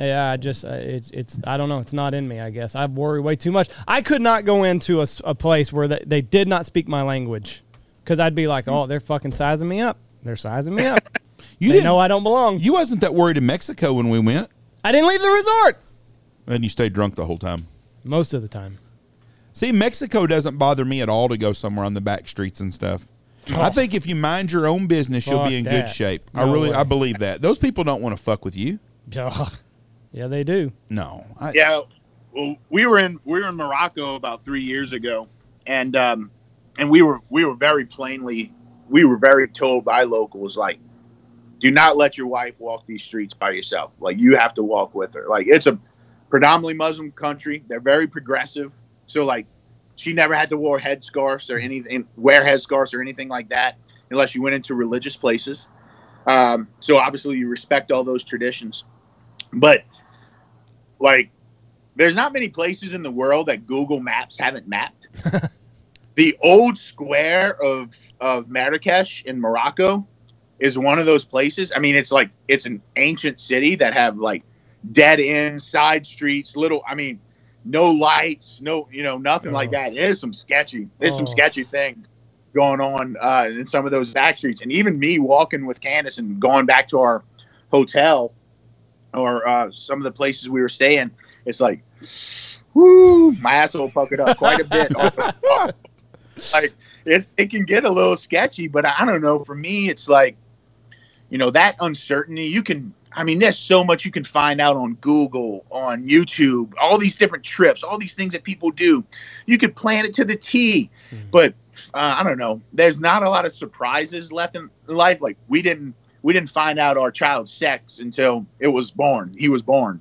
yeah, I just uh, it's it's I don't know. It's not in me. I guess I worry way too much. I could not go into a, a place where they, they did not speak my language, because I'd be like, oh, they're fucking sizing me up. They're sizing me up. You they didn't know I don't belong. You wasn't that worried in Mexico when we went, I didn't leave the resort and you stayed drunk the whole time. most of the time. See, Mexico doesn't bother me at all to go somewhere on the back streets and stuff. I think if you mind your own business, you'll Fuck be in that. good shape. I No really, I believe that. Those people don't want to fuck with you. Ugh. Yeah, they do. No, I, Yeah, well, we were in we were in Morocco about three years ago, and um, and we were we were very plainly we were very told by locals like, do not let your wife walk these streets by yourself. Like you have to walk with her. Like it's a predominantly Muslim country. They're very progressive, so like she never had to wear headscarves or anything, wear headscarves or anything like that, unless you went into religious places. Um, so obviously you respect all those traditions, but like there's not many places in the world that Google Maps haven't mapped. the old square of of Marrakesh in Morocco is one of those places. I mean, it's like it's an ancient city that have like dead ends, side streets, little. I mean, no lights, no, you know, nothing like Oh. that. There's some sketchy, there's some Oh. sketchy things going on uh, in some of those back streets. And even me walking with Candace and going back to our hotel or uh, some of the places we were staying, it's like, whoo, my asshole puckered up quite a bit. like it's it can get a little sketchy, but I don't know. For me, it's like, you know, that uncertainty. You can, I mean, there's so much you can find out on Google, on YouTube, all these different trips, all these things that people do. You could plan it to the T, Mhm. but uh, I don't know. There's not a lot of surprises left in life. Like we didn't we didn't find out our child's sex until it was born. He was born.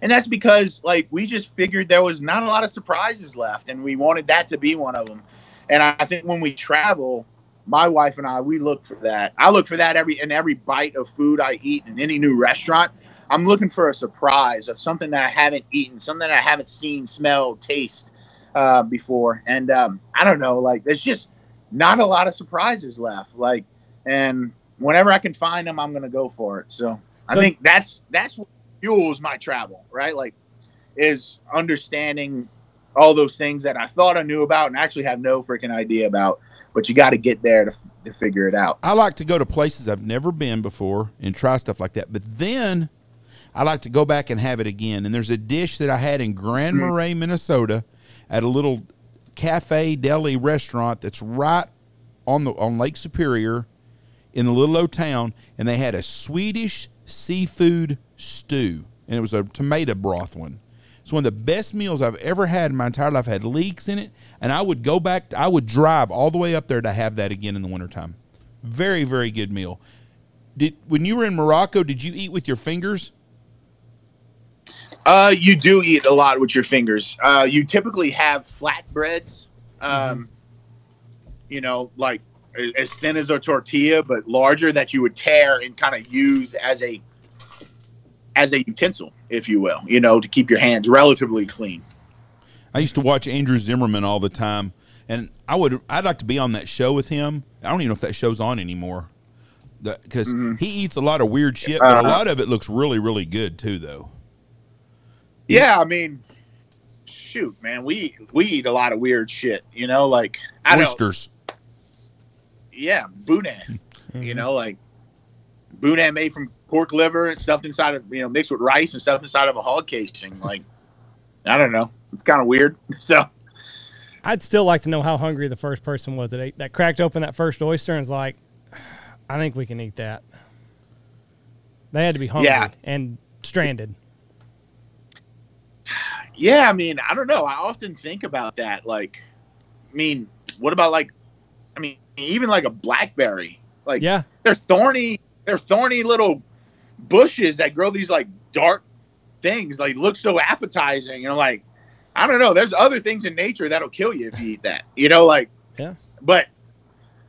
And that's because like we just figured there was not a lot of surprises left and we wanted that to be one of them. And I think when we travel, my wife and I we look for that. I look for that every in every bite of food I eat in any new restaurant. I'm looking for a surprise of something that I haven't eaten, something I haven't seen, smelled, taste uh, before. And um, I don't know, like there's just not a lot of surprises left. Like, and whenever I can find them, I'm gonna go for it. So, I think that's that's what fuels my travel, right? Like, is understanding all those things that I thought I knew about and actually have no freaking idea about. But you got to get there to, to figure it out. I like to go to places I've never been before and try stuff like that. But then I like to go back and have it again. And there's a dish that I had in Grand mm. Marais, Minnesota, at a little cafe deli restaurant that's right on the on Lake Superior in the little old town, and they had a Swedish seafood stew, and it was a tomato broth one. It's one of the best meals I've ever had in my entire life. Had leeks in it, and I would go back. I would drive all the way up there to have that again in the wintertime. Very, very good meal. Did when you were in Morocco, did you eat with your fingers? Uh, you do eat a lot with your fingers. Uh, you typically have flatbreads, um, you know, like as thin as a tortilla, but larger that you would tear and kind of use as a as a utensil, if you will, you know, to keep your hands relatively clean. I used to watch Andrew Zimmerman all the time, and I would I'd like to be on that show with him. I don't even know if that show's on anymore, because he eats a lot of weird shit, but a Uh-huh. lot of it looks really really good too, though. Yeah, I mean, shoot, man, we we eat a lot of weird shit, you know, like I don't, Oysters. Yeah, boudin, you mm-hmm. know, like boudin made from pork liver and stuffed inside of you know mixed with rice and stuffed inside of a hog casing. Like, I don't know, it's kind of weird. So I'd still like to know how hungry the first person was that ate, that cracked open that first oyster and was like, I think we can eat that. They had to be hungry Yeah. and stranded. yeah, I mean, I don't know. I often think about that. Like, I mean, what about like, I mean, even like a blackberry. Like, Yeah. they're thorny. They're thorny little bushes that grow these like dark things. Like, look so appetizing. You know, like, I don't know. There's other things in nature that'll kill you if you eat that. You know, like, Yeah. But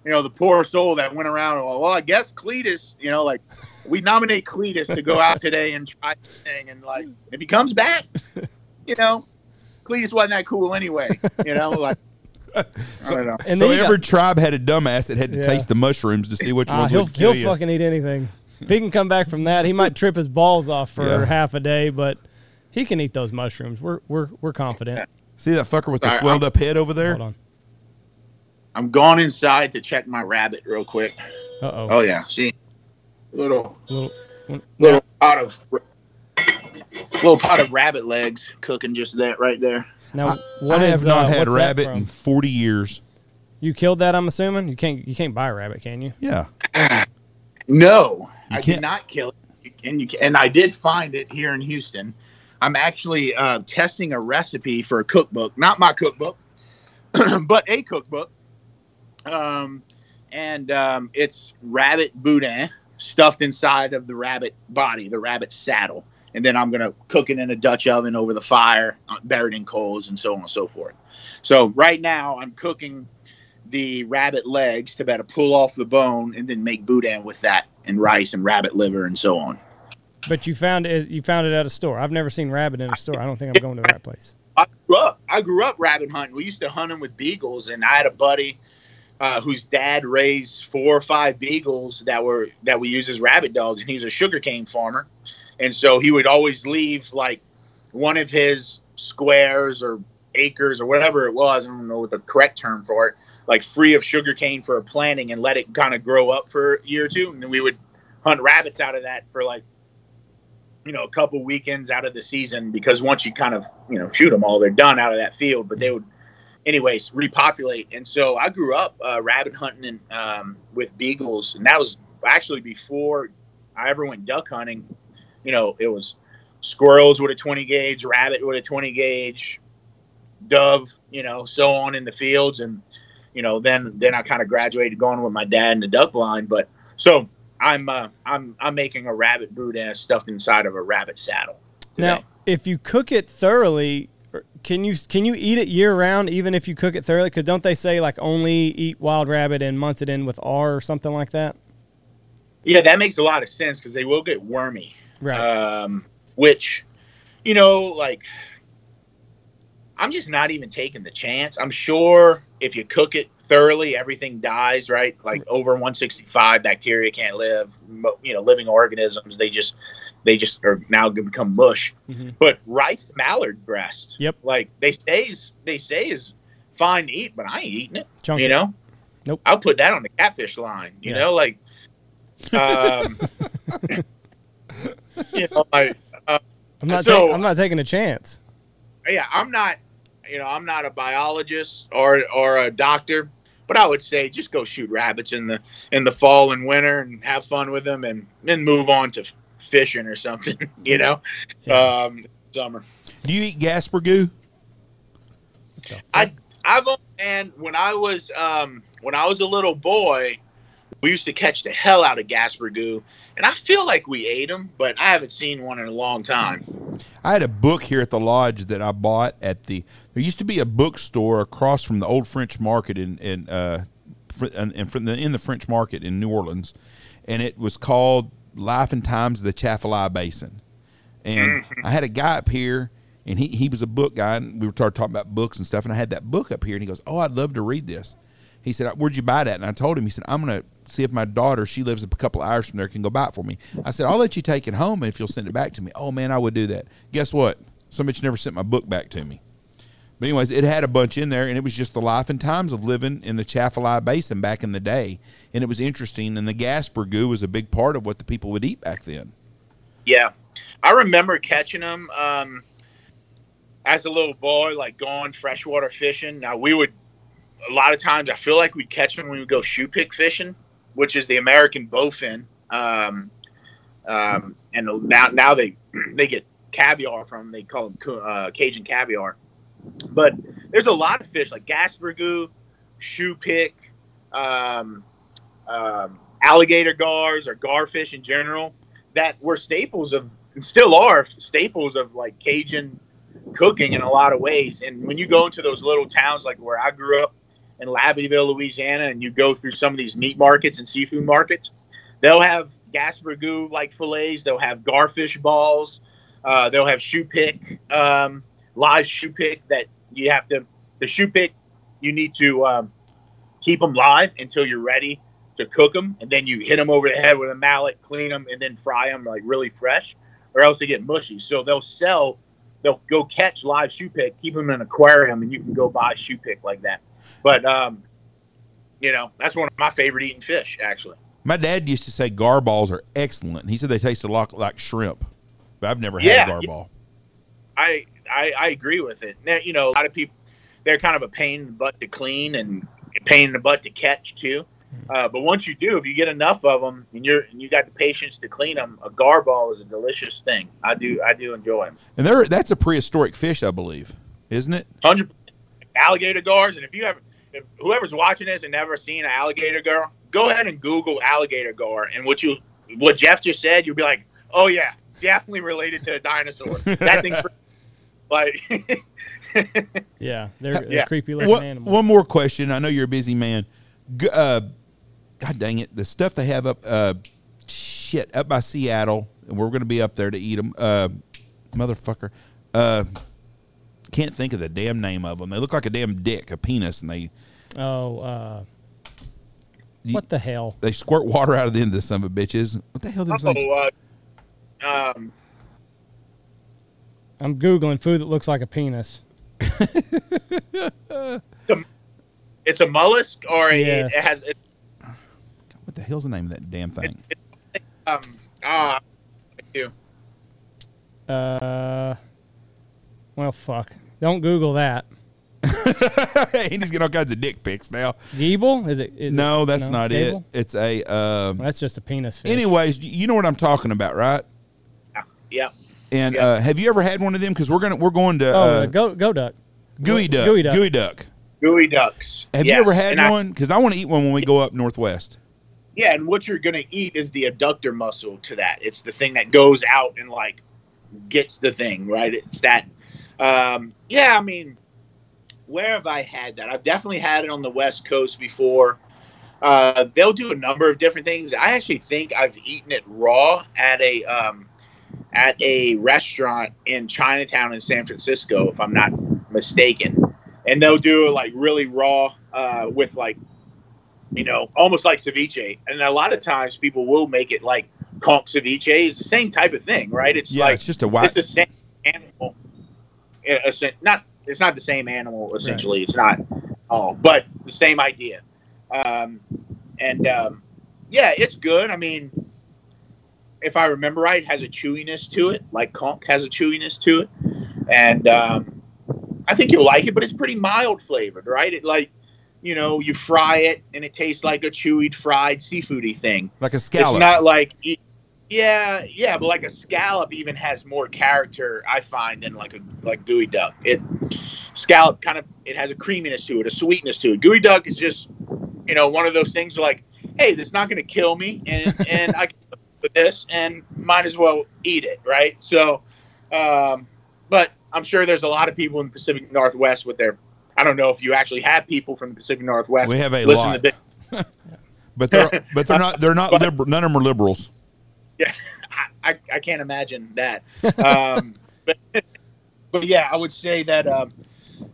you know, the poor soul that went around. Well, well I guess Cletus. You know, like we nominate Cletus to go out today and try the thing, and like if he comes back, you know, Cletus wasn't that cool anyway. You know, like. I. And so every got- tribe had a dumbass that had to Yeah. taste the mushrooms to see which Ah, ones he'll would kill he'll you. fucking eat anything. If he can come back from that, he might trip his balls off for Yeah. half a day, but he can eat those mushrooms. We're we're we're confident. See that fucker with the Sorry, swelled up head over there? Hold on. I'm going inside to check my rabbit real quick. Uh oh. Oh yeah, see, little Little, little pot of little pot of rabbit legs cooking just that right there. Now, what I is, have not uh, had what's that rabbit from? in 40 years. You killed that, I'm assuming. You can't you can't buy a rabbit, can you? Yeah. No, You I can't- did not kill it, and you ca- and I did find it here in Houston. I'm actually uh, testing a recipe for a cookbook, not my cookbook, but a cookbook. Um, and um, it's rabbit boudin stuffed inside of the rabbit body, the rabbit saddle, and then I'm gonna cook it in a Dutch oven over the fire, uh, buried in coals, and so on and so forth. So right now I'm cooking the rabbit legs to better pull off the bone and then make boudin with that and rice and rabbit liver and so on. But you found it you found it at a store. I've never seen rabbit in a store. I don't think I'm going to right place. I grew up. I grew up rabbit hunting. We used to hunt them with beagles, and I had a buddy uh, whose dad raised four or five beagles that were that we use as rabbit dogs, and he's a sugarcane farmer, and so he would always leave like one of his squares or acres or whatever it was. I don't know what the correct term for it. Like free of sugarcane for a planting and let it kind of grow up for a year or two, and then we would hunt rabbits out of that for like you know a couple weekends out of the season because once you kind of you know shoot them all, they're done out of that field. But they would, anyways, repopulate. And so I grew up uh, rabbit hunting and um, with beagles, and that was actually before I ever went duck hunting. You know, it was squirrels with a 20 gauge, rabbit with a 20 gauge, dove, you know, so on in the fields, and you know, then then I kind of graduated going with my dad in the duck blind. But so I'm uh, I'm I'm making a rabbit boudin stuffed inside of a rabbit saddle. today. Now, if you cook it thoroughly, can you can you eat it year round even if you cook it thoroughly? Because don't they say like only eat wild rabbit and months it in with R or something like that? yeah, that makes a lot of sense because they will get wormy. Right. um, which you know like i'm just not even taking the chance i'm sure if you cook it thoroughly everything dies right like over 165 bacteria can't live you know living organisms they just they just are now going to become mush Mhm. but rice mallard breast Yep. like they say is they say is fine to eat but i ain't eating it you it. know Nope. i'll put that on the catfish line you Yeah. know like um you know like I'm not. So- ta- I'm not taking a chance. yeah, I'm not, you know, I'm not a biologist or or a doctor, but I would say just go shoot rabbits in the in the fall and winter and have fun with them, and then move on to fishing or something, you know, Yeah. um, summer. Do you eat Gasper goo? I I've and when I was um when I was a little boy, we used to catch the hell out of Gaspergoo, and I feel like we ate them, but I haven't seen one in a long time. I had a book here at the lodge that I bought at the. There used to be a bookstore across from the old French Market in in uh, in, in, fr- in the French Market in New Orleans, and it was called Life and Times of the Atchafalaya Basin. And I had a guy up here, and he he was a book guy, and we were talking about books and stuff. And I had that book up here, and he goes, "Oh, I'd love to read this." He said, "Where'd you buy that?" And I told him. He said, "I'm gonna see if my daughter, she lives a couple hours from there, can go buy it for me." I said, "I'll let you take it home, and if you'll send it back to me." Oh man, I would do that. Guess what? Some bitch never sent my book back to me. But anyways, it had a bunch in there, and it was just the life and times of living in the Atchafalaya Basin back in the day, and it was interesting. And the Gasper goo was a big part of what the people would eat back then. Yeah, I remember catching them um, as a little boy, like going freshwater fishing. Now we would a lot of times I feel like we'd catch them when we go choupique fishing, which is the American bowfin. Um, um, and now now they they get caviar from them. they call them uh, Cajun caviar. But there's a lot of fish like gaspergoo, choupique, um, um, alligator gars or garfish in general that were staples of and still are staples of like Cajun cooking in a lot of ways. And when you go into those little towns like where I grew up in Labadieville, Louisiana, and you go through some of these meat markets and seafood markets, they'll have gaspergoo like fillets. They'll have garfish balls. Uh, they'll have choupique, um, live choupique that you have to. The choupique, you need to um, keep them live until you're ready to cook them, and then you hit them over the head with a mallet, clean them, and then fry them like really fresh, or else they get mushy. So they'll sell. They'll go catch live choupique, keep them in an aquarium, and you can go buy choupique like that. But um, you know, that's one of my favorite eating fish, actually. My dad used to say garballs are excellent. He said they taste a lot like shrimp, but I've never Yeah, had a garball. I, I I agree with it. Now, you know, a lot of people they're kind of a pain in the butt to clean and a pain in the butt to catch too. Uh, but once you do, if you get enough of them and you're and you got the patience to clean them, a garball is a delicious thing. I do I do enjoy them. And they're that's a prehistoric fish, I believe, isn't it? Hundred alligator gars, and if you have whoever's watching this and never seen an alligator gar, go ahead and Google alligator gar, and what you what Jeff just said, you'll be like, oh yeah, definitely related to a dinosaur. that thing's like. Yeah, they're, they're Yeah. creepy looking One, animals. one more question. I know you're a busy man. G- uh, God dang it, the stuff they have up, uh, shit, up by Seattle, and we're going to be up there to eat them. Uh, motherfucker, uh, can't think of the damn name of them. They look like a damn dick, a penis, and they oh, uh, You- what the hell? they squirt water out of the end of the son of a bitches. What the hell? Those things? Oh, uh, um, I'm googling food that looks like a penis. It's a mollusk, or a, Yes. it has it, What the hell's the name of that damn thing? um ah. you. Uh, well, fuck. Don't Google that. He's getting all kinds of dick pics now. Geeble? Is it? is No, it- that's not Gable? it. It's a. Uh, That's just a penis fish. anyways, you know what I'm talking about, right? Yeah. And Yeah. uh, have you ever had one of them? Because we're gonna we're going to Oh, uh, go go duck. geoduck. Gooey duck. Geoduck. Gooey ducks. Have Yes, you ever had and I- one? Because I want to eat one when we go up northwest. yeah, and what you're gonna eat is the abductor muscle to that. It's the thing that goes out and like gets the thing right. It's that. Um, yeah, I mean, where have I had that? I've definitely had it on the West Coast before. Uh, they'll do a number of different things. I actually think I've eaten it raw at a um, at a restaurant in Chinatown in San Francisco, if I'm not mistaken. And they'll do it like really raw uh, with like you know, almost like ceviche. And a lot of times people will make it like conch ceviche. It's the same type of thing, right? It's yeah, like it's just a white. it's the same animal. Not it's not the same animal essentially. It's not oh, but the same idea. Um, and um, yeah, it's good. I mean, if I remember right, it has a chewiness to it, like conch has a chewiness to it, and um, I think you'll like it. But it's pretty mild flavored, right? It like you know you fry it and it tastes like a chewy fried seafoody thing. like a scallop. It's not like, yeah, yeah, but like a scallop even has more character, I find, than like a like geoduck. It scallop kind of it has a creaminess to it, a sweetness to it. Geoduck is just, you know, one of those things where like, hey, that's not going to kill me, and and I can with this, and might as well eat it, right? So, um, but I'm sure there's a lot of people in the Pacific Northwest with their. I don't know if you actually have people from the Pacific Northwest. we have a listen lot, to this. but they're but they're not they're not But- liber- none of them are liberals. I, I, I can't imagine that. Um, but, but yeah, I would say that. Um,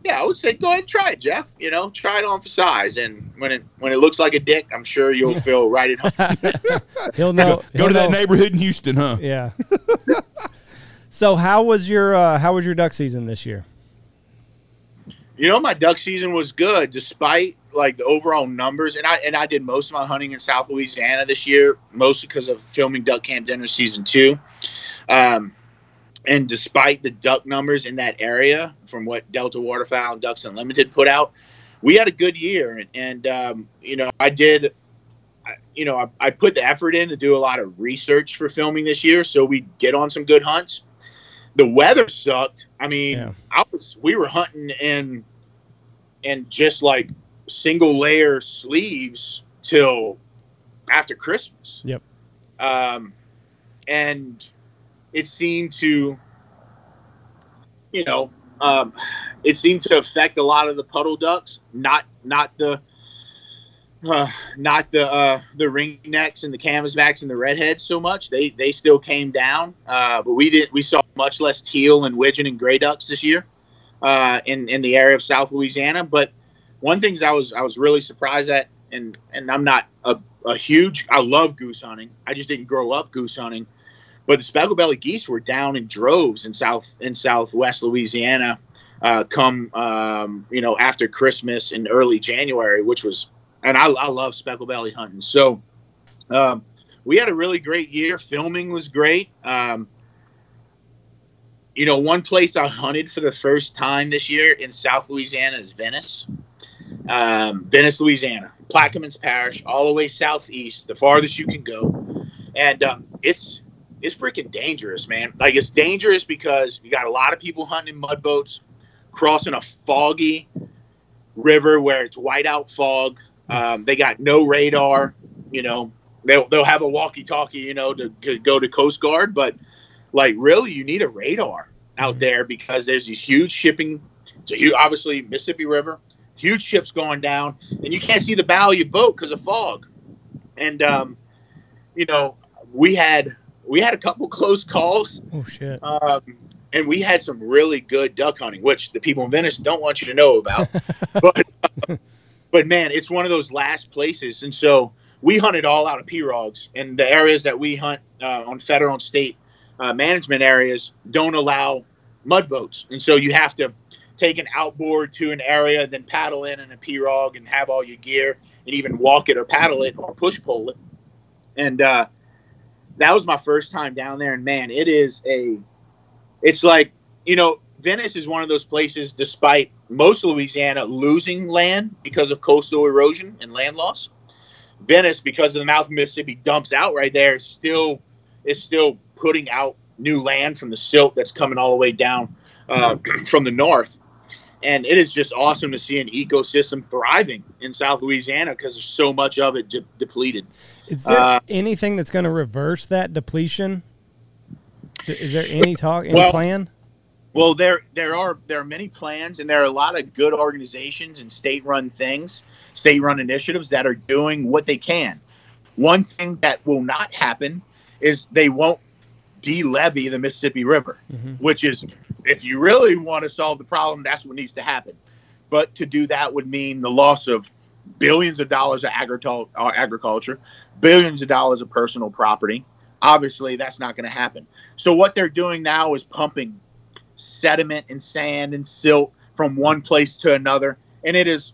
yeah, I would say go ahead and try it, Jeff. You know, try it on for size, and when it when it looks like a dick, I'm sure you'll feel right at home. He'll know. Go he'll to that neighborhood in Houston, huh? Yeah. so how was your uh, how was your duck season this year? You know, my duck season was good despite like the overall numbers, and I and I did most of my hunting in South Louisiana this year, mostly because of filming Duck Camp Dinner season two. Um, and despite the duck numbers in that area, from what Delta Waterfowl and Ducks Unlimited put out, we had a good year, and, and um, you know, I did. You know, I, I put the effort in to do a lot of research for filming this year, so we get on some good hunts. The weather sucked. I mean, Yeah. I was we were hunting in and just like single layer sleeves till after Christmas. Yep. Um, and it seemed to, you know, um, it seemed to affect a lot of the puddle ducks, not not the. Uh, not the uh, the ringnecks and the canvasbacks and the redheads so much. They they still came down, uh, but we did we saw much less teal and widgeon and gray ducks this year uh, in in the area of South Louisiana. But one things I was I was really surprised at, and and I'm not a, a huge I love goose hunting. I just didn't grow up goose hunting. But the speckled belly geese were down in droves in south in southwest Louisiana, uh, come um, you know after Christmas in early January, which was and I, I love speckled belly hunting. So um, we had a really great year. Filming was great. Um, you know, one place I hunted for the first time this year in South Louisiana is Venice. Um, Venice, Louisiana, Plaquemines Parish, all the way southeast, the farthest you can go, and um, it's it's freaking dangerous, man. Like it's dangerous because you got a lot of people hunting in mud boats, crossing a foggy river where it's whiteout fog. Um, they got no radar. You know, they'll they'll have a walkie-talkie, you know, to, to go to Coast Guard, but like really, you need a radar out there because there's these huge shipping. So you obviously Mississippi River, huge ships going down, and you can't see the bow of your boat because of fog. And um, you know, we had we had a couple close calls, Oh shit. um, and we had some really good duck hunting, which the people in Venice don't want you to know about. but uh, but man, it's one of those last places, and so we hunted all out of pirogues, and the areas that we hunt uh, on federal and state uh, management areas don't allow mud boats, and so you have to take an outboard to an area, then paddle in in a pirogue and have all your gear, and even walk it or paddle it or push pole it. And uh, that was my first time down there, and man, it is a, it's like you know, Venice is one of those places, despite most of Louisiana losing land because of coastal erosion and land loss. Venice, because of the mouth of Mississippi, dumps out right there. Still, is still putting out new land from the silt that's coming all the way down uh, from the north. And it is just awesome to see an ecosystem thriving in South Louisiana because there's so much of it de- depleted. Is there uh, anything that's going to reverse that depletion? Is there any talk, any well, plan? Well, there there are there are many plans, and there are a lot of good organizations and state-run things, state-run initiatives that are doing what they can. One thing that will not happen is they won't de-levee the Mississippi River, mm-hmm. which is if you really want to solve the problem, that's what needs to happen. But to do that would mean the loss of billions of dollars of uh, agriculture, billions of dollars of personal property. Obviously, that's not going to happen. So what they're doing now is pumping sediment and sand and silt from one place to another. And it is,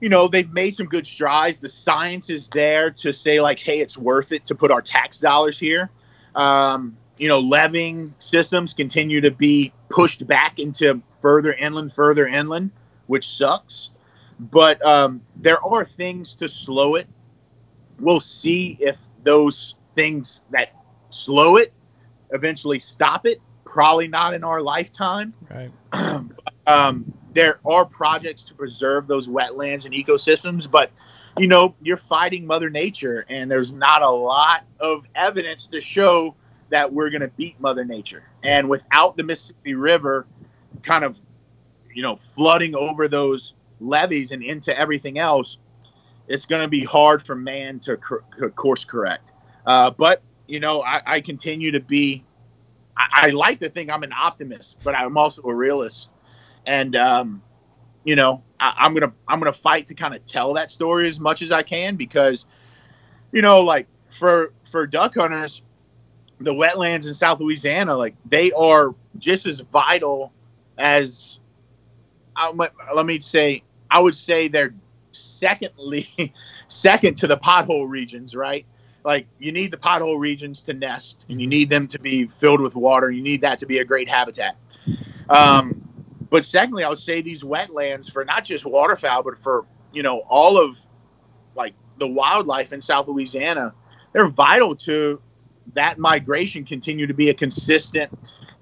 you know, they've made some good strides. The science is there to say, like, hey, it's worth it to put our tax dollars here. Um, you know, levying systems continue to be pushed back into further inland, further inland, which sucks. But um, there are things to slow it. We'll see if those things that slow it eventually stop it probably not in our lifetime. Right. um, there are projects to preserve those wetlands and ecosystems, but you know, you're fighting Mother Nature, and there's not a lot of evidence to show that we're going to beat Mother Nature. And without the Mississippi River kind of, you know, flooding over those levees and into everything else, it's going to be hard for man to course correct. Uh, but you know, I, I continue to be I, I, like to think I'm an optimist, but I'm also a realist. And um, you know, I, am gonna I'm gonna fight to kind of tell that story as much as I can because, you know, like for for duck hunters, the wetlands in South Louisiana, like they are just as vital as. I, let me say, I would say they're secondly second to the pothole regions, right? like you need the pothole regions to nest and you mm-hmm. need them to be filled with water you need that to be a great habitat um, but secondly i would say these wetlands for not just waterfowl but for you know all of like the wildlife in south louisiana they're vital to that migration continue to be a consistent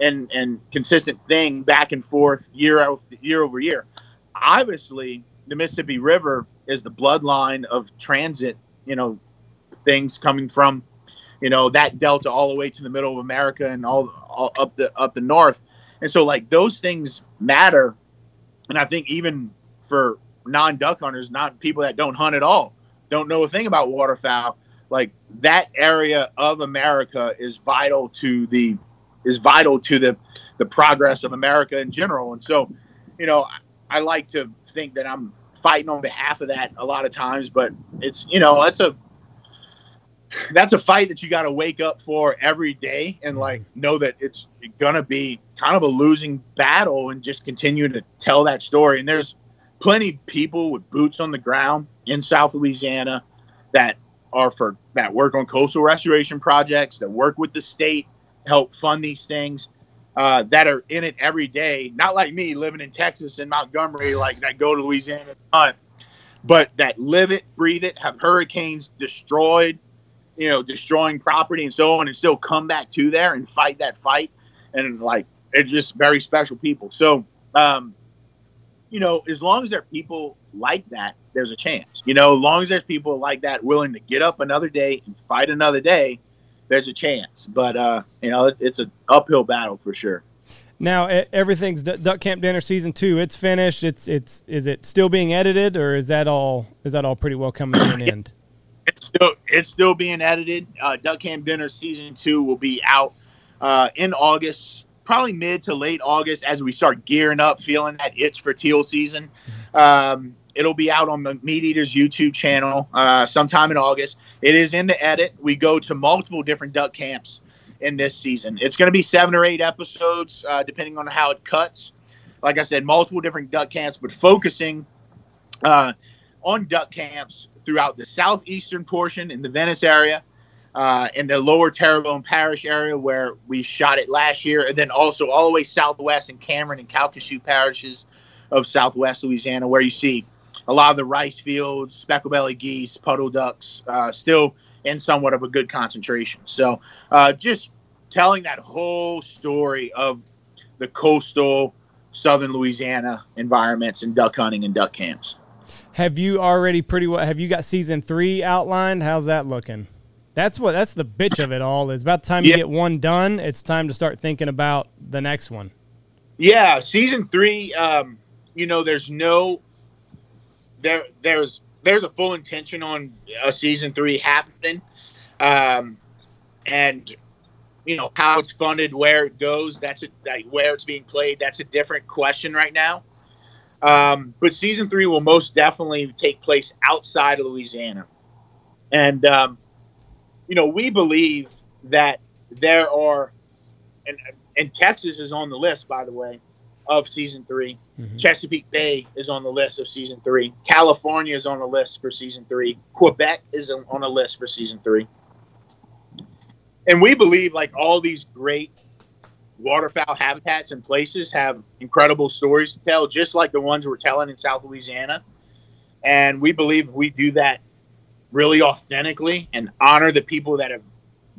and and consistent thing back and forth year over year over year obviously the mississippi river is the bloodline of transit you know things coming from, you know, that delta all the way to the middle of America and all, all up the up the north. And so like those things matter. And I think even for non duck hunters, not people that don't hunt at all, don't know a thing about waterfowl, like that area of America is vital to the is vital to the the progress of America in general. And so, you know, I, I like to think that I'm fighting on behalf of that a lot of times, but it's you know, that's a that's a fight that you got to wake up for every day and mm-hmm. like know that it's gonna be kind of a losing battle and just continue to tell that story and there's plenty of people with boots on the ground in south louisiana that are for that work on coastal restoration projects that work with the state help fund these things uh, that are in it every day not like me living in texas and montgomery like that go to louisiana hunt but that live it breathe it have hurricanes destroyed you know, destroying property and so on, and still come back to there and fight that fight. And like, it's just very special people. So, um, you know, as long as there are people like that, there's a chance. You know, as long as there's people like that willing to get up another day and fight another day, there's a chance. But uh, you know, it, it's an uphill battle for sure. Now everything's Duck Camp Dinner season two. It's finished. It's it's is it still being edited or is that all is that all pretty well coming to an end? It's still it's still being edited. Uh, Duck Camp Dinner season two will be out uh, in August, probably mid to late August, as we start gearing up, feeling that itch for teal season. Um, it'll be out on the MeatEater's YouTube channel uh, sometime in August. It is in the edit. We go to multiple different duck camps in this season. It's going to be seven or eight episodes, uh, depending on how it cuts. Like I said, multiple different duck camps, but focusing uh, on duck camps throughout the southeastern portion in the Venice area, uh, in the lower Terrebonne Parish area where we shot it last year, and then also all the way southwest in Cameron and Calcasieu parishes of southwest Louisiana, where you see a lot of the rice fields, speckled belly geese, puddle ducks, uh, still in somewhat of a good concentration. So uh, just telling that whole story of the coastal southern Louisiana environments and duck hunting and duck camps. Have you already pretty well? Have you got season three outlined? How's that looking? That's what. That's the bitch of it all. Is about the time you Yeah. get one done. It's time to start thinking about the next one. Yeah, season three. Um, you know, there's no there. There's there's a full intention on a season three happening, um, and you know how it's funded, where it goes. That's it. Like, where it's being played. That's a different question right now. Um, but season three will most definitely take place outside of Louisiana, and um, you know we believe that there are, and and Texas is on the list by the way of season 3 Mhm. Chesapeake Bay is on the list of season three. California is on the list for season three. Quebec is on on the list for season three. And we believe like all these great waterfowl habitats and places have incredible stories to tell, just like the ones we're telling in South Louisiana. And we believe we do that really authentically and honor the people that have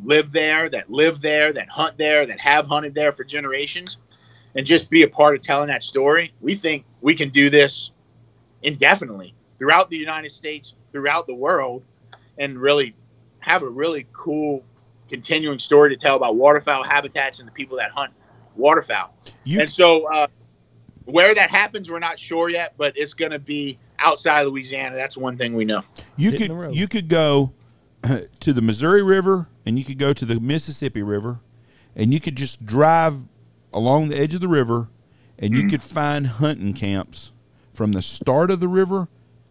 lived there, that live there, that hunt there, that have hunted there for generations, and just be a part of telling that story. We think we can do this indefinitely throughout the United States, throughout the world, and really have a really cool continuing story to tell about waterfowl habitats and the people that hunt waterfowl. You and so, uh, where that happens, we're not sure yet, but it's going to be outside Mm-hmm. Louisiana. That's one thing we know. you Hitting could you could go to the Missouri River and you could go to the Mississippi River and you could just drive along the edge of the river and you could find hunting camps from the start of the river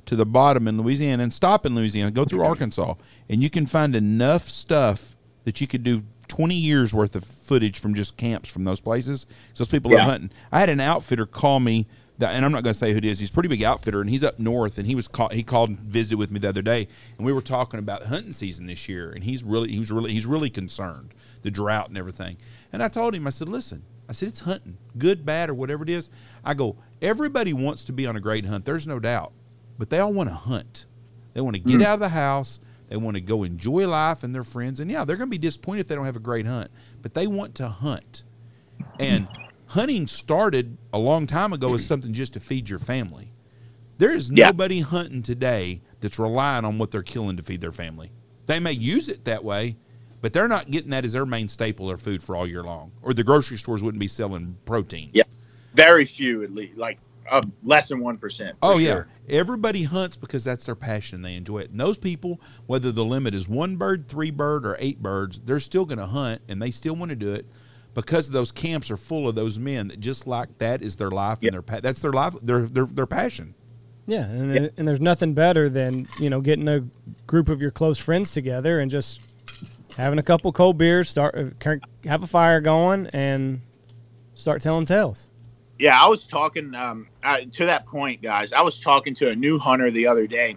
to the bottom in Louisiana and stop in Louisiana, go through Arkansas, and you can find enough stuff that you could do 20 years worth of footage from just camps from those places. 'Cause those people Yeah. love hunting. I had an outfitter call me, that, and I'm not going to say who it is. He's a pretty big outfitter, and he's up north. And he was call, he called and visited with me the other day, and we were talking about hunting season this year. And he's really he was really he's really concerned the drought and everything. And I told him, I said, listen, I said it's hunting, good, bad, or whatever it is. I go, everybody wants to be on a great hunt. There's no doubt, but they all want to hunt. They want to get hmm. out of the house. They want to go enjoy life and their friends. And yeah, they're going to be disappointed if they don't have a great hunt, but they want to hunt. And hunting started a long time ago as something just to feed your family. There is Yeah. nobody hunting today that's relying on what they're killing to feed their family. They may use it that way, but they're not getting that as their main staple or food for all year long. Or the grocery stores wouldn't be selling protein. Yeah. Very few, at least, like uh, less than one percent. Oh yeah, everybody hunts because that's their passion. They enjoy it. And those people, whether the limit is one bird, three bird, or eight birds, they're still going to hunt, and they still want to do it because those camps are full of those men that just like that is their life Yeah. and their pa- that's their life, their their their passion. Yeah, and, and there's nothing better than you know getting a group of your close friends together and just having a couple cold beers, start uh, have a fire going, and start telling tales. Yeah, I was talking um, uh, to that point, guys. I was talking to a new hunter the other day,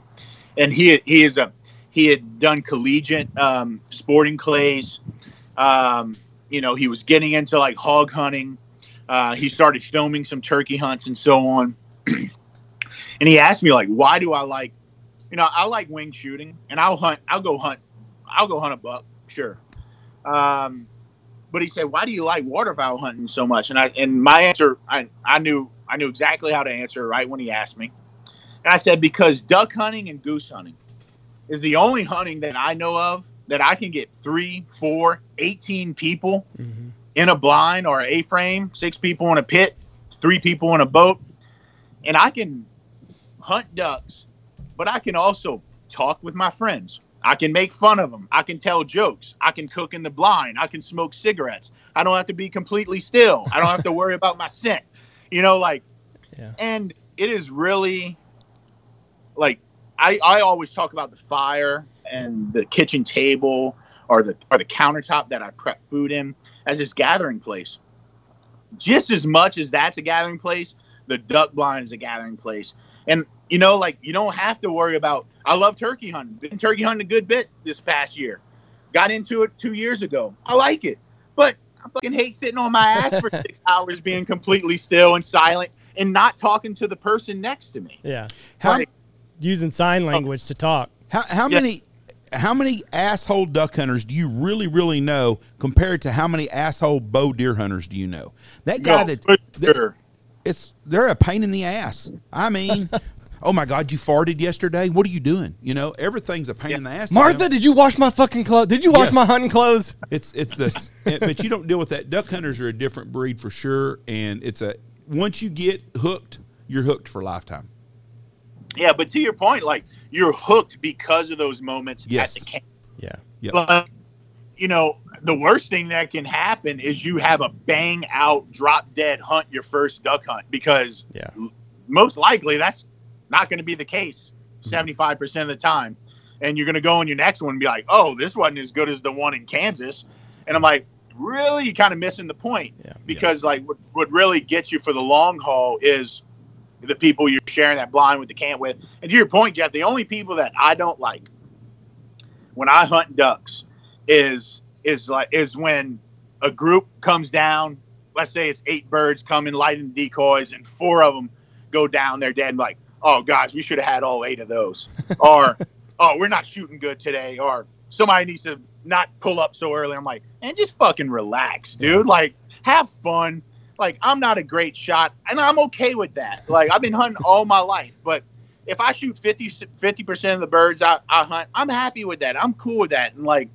and he he is a he had done collegiate um, sporting clays. Um, you know, he was getting into like hog hunting. Uh, he started filming some turkey hunts and so on. and he asked me like, why do I like, you know, I like wing shooting, and I'll hunt. I'll go hunt. I'll go hunt a buck, sure. Um, but he said, "Why do you like waterfowl hunting so much?" And I and my answer, I I knew I knew exactly how to answer right when he asked me, and I said because duck hunting and goose hunting is the only hunting that I know of that I can get three, four, 18 people Mm-hmm. in a blind or a frame, six people in a pit, three people in a boat, and I can hunt ducks, but I can also talk with my friends. I can make fun of them. I can tell jokes. I can cook in the blind. I can smoke cigarettes. I don't have to be completely still. I don't have to worry about my scent. You know, like, Yeah. and it is really like I, I always talk about the fire and the kitchen table or the or the countertop that I prep food in as this gathering place. Just as much as that's a gathering place, the duck blind is a gathering place. And you know, like you don't have to worry about. I love turkey hunting. Been turkey hunting a good bit this past year. Got into it two years ago. I like it, but I fucking hate sitting on my ass for six hours being completely still and silent and not talking to the person next to me. Yeah. How, Like, Using sign oh. language to talk. how, how Yeah. many how many asshole duck hunters do you really really know compared to how many asshole bow deer hunters do you know? That guy no, that, for that- it's they're a pain in the ass. I mean, oh my god, you farted yesterday. What are you doing? You know, everything's a pain in the ass. Martha, did you wash my fucking clothes? Did you wash Yes. my hunting clothes? It's it's this, it- but you don't deal with that. Duck hunters are a different breed for sure, and it's a once you get hooked, you're hooked for a lifetime. Yeah, but to your point, like you're hooked because of those moments Yes. at the camp. Yeah. Yep. But you know, the worst thing that can happen is you have a bang out, drop dead hunt your first duck hunt because Yeah. most likely that's not going to be the case mm-hmm. 75% of the time. And you're going to go in your next one and be like, oh, this wasn't as good as the one in Kansas. And I'm like, really? You're kind of missing the point. Yeah. Because, like, what, what really gets you for the long haul is the people you're sharing that blind with the camp with. And to your point, Jeff, the only people that I don't like when I hunt ducks is is like is when a group comes down. Let's say it's eight birds coming lighting decoys, and four of them go down. They're dead. And like, oh guys, we should have had all eight of those. or, oh, we're not shooting good today. Or somebody needs to not pull up so early. I'm like, and just fucking relax, dude. Like, have fun. Like, I'm not a great shot, and I'm okay with that. Like, I've been hunting all my life, but if I shoot 50 percent of the birds I, I hunt, I'm happy with that. I'm cool with that. And like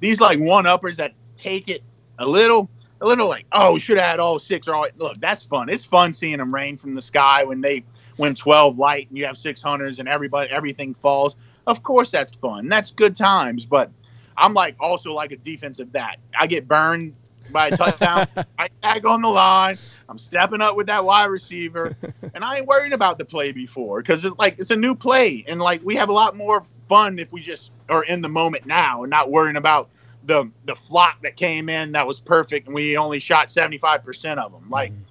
these like one uppers that take it a little, a little like, oh, we should have had all six or all. Look, that's fun. It's fun seeing them rain from the sky when they when 12 light and you have six hunters and everybody everything falls. Of course, that's fun. That's good times. But I'm like also like a defensive back. I get burned by a touchdown. I tag on the line. I'm stepping up with that wide receiver, and I ain't worrying about the play before because it's like it's a new play, and like we have a lot more fun if we just are in the moment now and not worrying about the the flock that came in that was perfect and we only shot 75 percent of them. Like mm-hmm.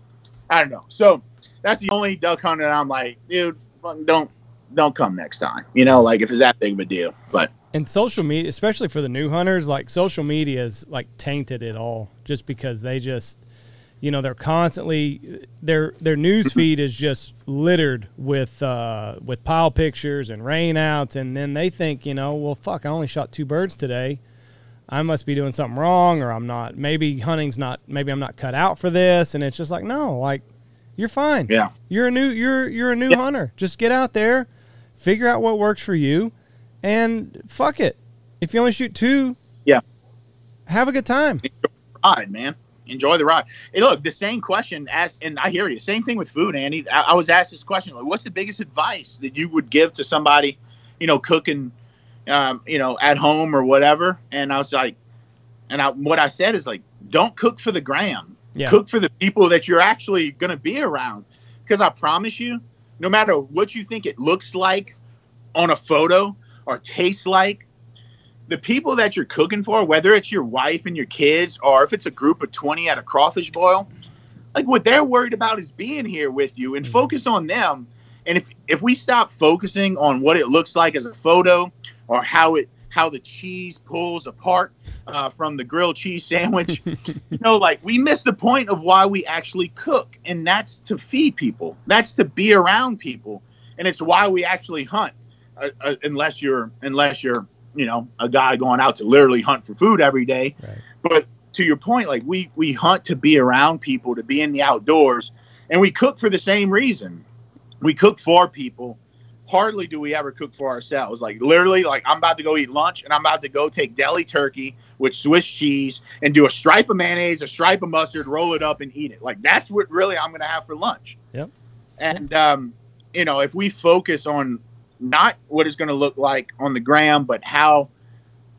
I don't know. So that's the only duck hunter that I'm like, dude, don't don't come next time. You know, like if it's that big of a deal. But And social media, especially for the new hunters, like social media is like tainted it all just because they just, you know, they're constantly their their news feed is just littered with uh, with pile pictures and rainouts, and then they think, you know, well, fuck, I only shot two birds today. I must be doing something wrong, or I'm not. Maybe hunting's not. Maybe I'm not cut out for this, and it's just like, no, like you're fine. yeah. You're a new you're you're a new Yeah. hunter. Just get out there, figure out what works for you, and fuck it. If you only shoot two, Yeah. have a good time. ride, man. Enjoy the ride. Hey, look, the same question as, and I hear you. Same thing with food, Andy. I, I was asked this question: like, what's the biggest advice that you would give to somebody, you know, cooking, um, you know, at home or whatever? And I was like, and I, what I said is like, don't cook for the gram. Yeah. Cook for the people that you're actually going to be around. Because I promise you, no matter what you think it looks like on a photo or tastes like, the people that you're cooking for, whether it's your wife and your kids or if it's a group of 20 at a crawfish boil, like what they're worried about is being here with you and mm. focus on them. And if if we stop focusing on what it looks like as a photo or how it how the cheese pulls apart uh, from the grilled cheese sandwich, you know, like we miss the point of why we actually cook, and that's to feed people. That's to be around people, and it's why we actually hunt. Uh, uh, unless you're unless you're you know a guy going out to literally hunt for food every day Right. but to your point like we we hunt to be around people to be in the outdoors and we cook for the same reason we cook for people hardly do we ever cook for ourselves like literally like i'm about to go eat lunch and i'm about to go take deli turkey with swiss cheese and do a stripe of mayonnaise a stripe of mustard roll it up and eat it like that's what really i'm gonna have for lunch Yep. and um you know if we focus on not what it's going to look like on the gram, but how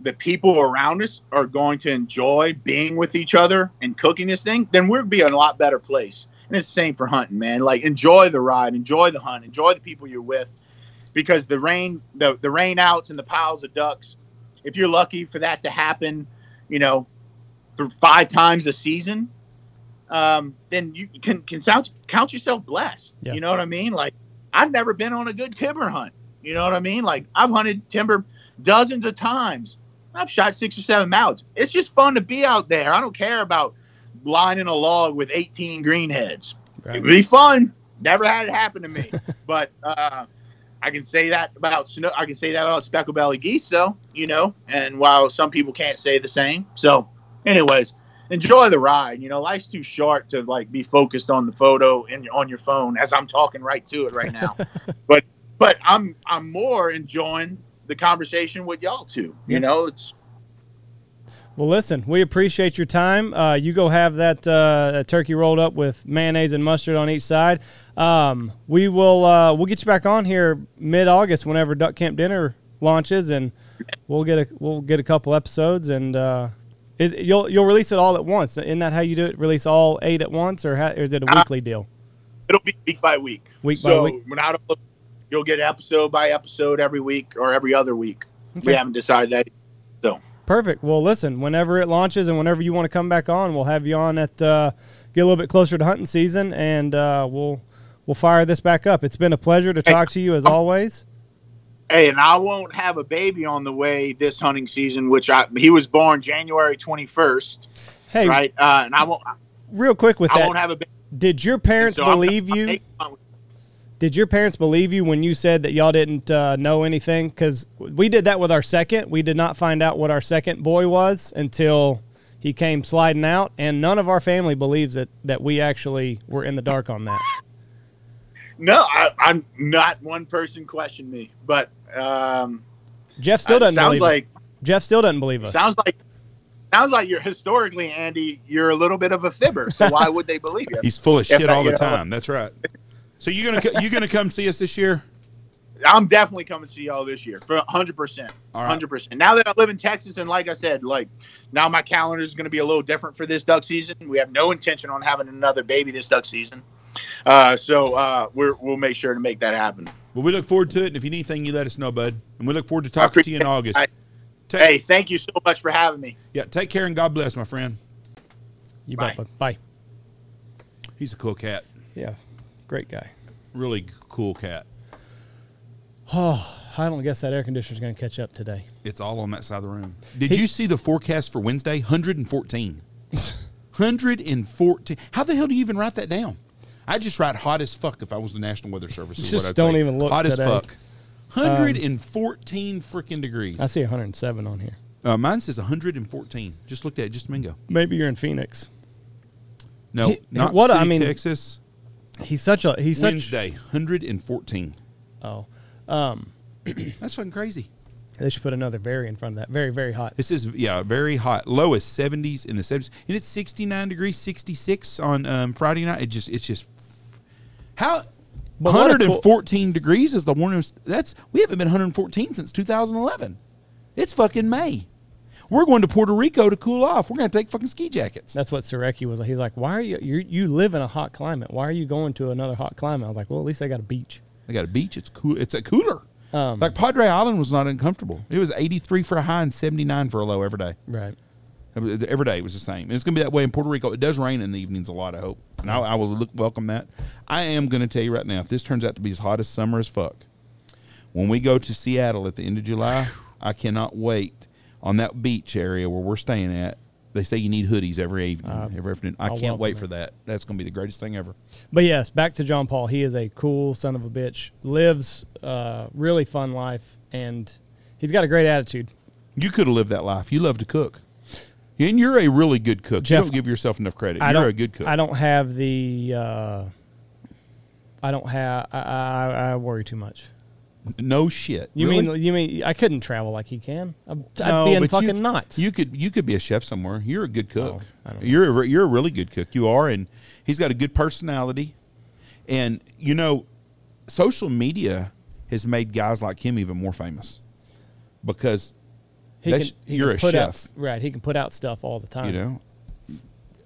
the people around us are going to enjoy being with each other and cooking this thing, then we'll be in a lot better place. And it's the same for hunting, man. Like enjoy the ride, enjoy the hunt, enjoy the people you're with, because the rain, the the rain outs and the piles of ducks, if you're lucky for that to happen, you know, for five times a season, um, then you can can count, count yourself blessed. Yeah. You know what I mean? Like I've never been on a good timber hunt. You know what I mean? Like I've hunted timber dozens of times. I've shot six or seven mounts. It's just fun to be out there. I don't care about lining a log with 18 greenheads. Right. It would be fun. Never had it happen to me. but uh, I can say that about snow. I can say that about speckled belly geese, though. You know, and while some people can't say the same. So, anyways, enjoy the ride. You know, life's too short to like be focused on the photo and on your phone as I'm talking right to it right now. but but I'm I'm more enjoying the conversation with y'all too. Yeah. You know, it's Well, listen, we appreciate your time. Uh, you go have that, uh, that turkey rolled up with mayonnaise and mustard on each side. Um, we will uh, we'll get you back on here mid August whenever Duck Camp Dinner launches, and we'll get a we'll get a couple episodes, and uh, is, you'll you'll release it all at once. Isn't that how you do it? Release all eight at once, or, how, or is it a Uh, weekly deal? it'll be week by week. Week by week. when I don't look, you'll get episode by episode every week or every other week. Okay. We haven't decided that. So Perfect. Well, listen, whenever it launches and whenever you want to come back on, we'll have you on at uh, get a little bit closer to hunting season, and uh, we'll we'll fire this back up. It's been a pleasure to talk to you as always. hey, and I won't have a baby on the way this hunting season, which I he was born January twenty first, Hey, right? Uh, and I won't real quick with I that, won't have a baby. did your parents so believe you? Did your parents believe you when you said that y'all didn't uh, know anything? Because we did that with our second. We did not find out what our second boy was until he came sliding out, and none of our family believes that that we actually were in the dark on that. No, I, I'm not one person questioned me, but um, Jeff still doesn't sounds believe. like it. Jeff still doesn't believe us. sounds like sounds like you're historically, Andy. You're a little bit of a fibber. So why would they believe you? He's full of If shit I- all the you know- time. That's right. So you gonna co- you gonna come see us this year? I'm definitely coming to see y'all this year for 100. percent 100. percent Now that I live in Texas, and like I said, like now my calendar is going to be a little different for this duck season. We have no intention on having another baby this duck season, uh, so uh, we're, we'll make sure to make that happen. Well, we look forward to it, and if you need anything, you let us know, bud. And we look forward to talking to you in August. I- Take, Hey, thank you so much for having me. yeah, take care and God bless, my friend. you bet. Bye. bud. Bye. He's a cool cat. Yeah, great guy. Really cool cat. Oh, I don't guess that air conditioner's going to catch up today. It's all on that side of the room. Did He- you see the forecast for Wednesday? 114. 114. How the hell do you even write that down? I just write hot as fuck if I was the National Weather Service. is Just what I'd don't say. even look Hot today. as fuck. 114 freaking degrees. I see 107 on here. Uh, mine says 114. Just looked at it just ago. Maybe you're in Phoenix. No, He- not what- I mean- Texas. He's such a he's such. Wednesday, 114. Oh, um, That's fucking crazy. they should put another very in front of that. Very very hot. This is yeah, very hot. Lowest 70s in the 70s, and it's 69 degrees, 66 on um, Friday night. It just it's just how But what a cool- 114 degrees is the warmest. That's we haven't been 114 since 2011. It's fucking May. We're going to Puerto Rico to cool off. We're going to take fucking ski jackets. That's what Surecki was like. He's like, why are you you you live in a hot climate? Why are you going to another hot climate? I was like, well, at least they got a beach. They got a beach. It's cool. It's a cooler. Um, like Padre Island was not uncomfortable. It was 83 for a high and 79 for a low every day. right. Every day it was the same. And it's going to be that way in Puerto Rico. It does rain in the evenings a lot, I hope. And I, I will look, welcome that. I am going to tell you right now, if this turns out to be as hot as summer as fuck, when we go to Seattle at the end of July, I cannot wait on that beach area where we're staying at. They say you need hoodies every evening, every afternoon. I I'll can't wait that. for that. That's going to be the greatest thing ever. But yes, back to Jean-Paul. He is a cool son of a bitch. Lives a really fun life, and he's got a great attitude. You could have lived that life. You love to cook. And you're a really good cook. Jeff, you don't give yourself enough credit. I you're a good cook. I don't have the. Uh, I don't have. I, I, I worry too much. no shit. You Really? mean you mean I couldn't travel like he can? I'd, I'd No, be in fucking you, knots. You could you could be a chef somewhere. You're a good cook. Oh, don't know. you're a, you're a really good cook. You are, and he's got a good personality. And you know, social media has made guys like him even more famous because he that's- can, he you're can a put chef. Out, right. He can put out stuff all the time. you know,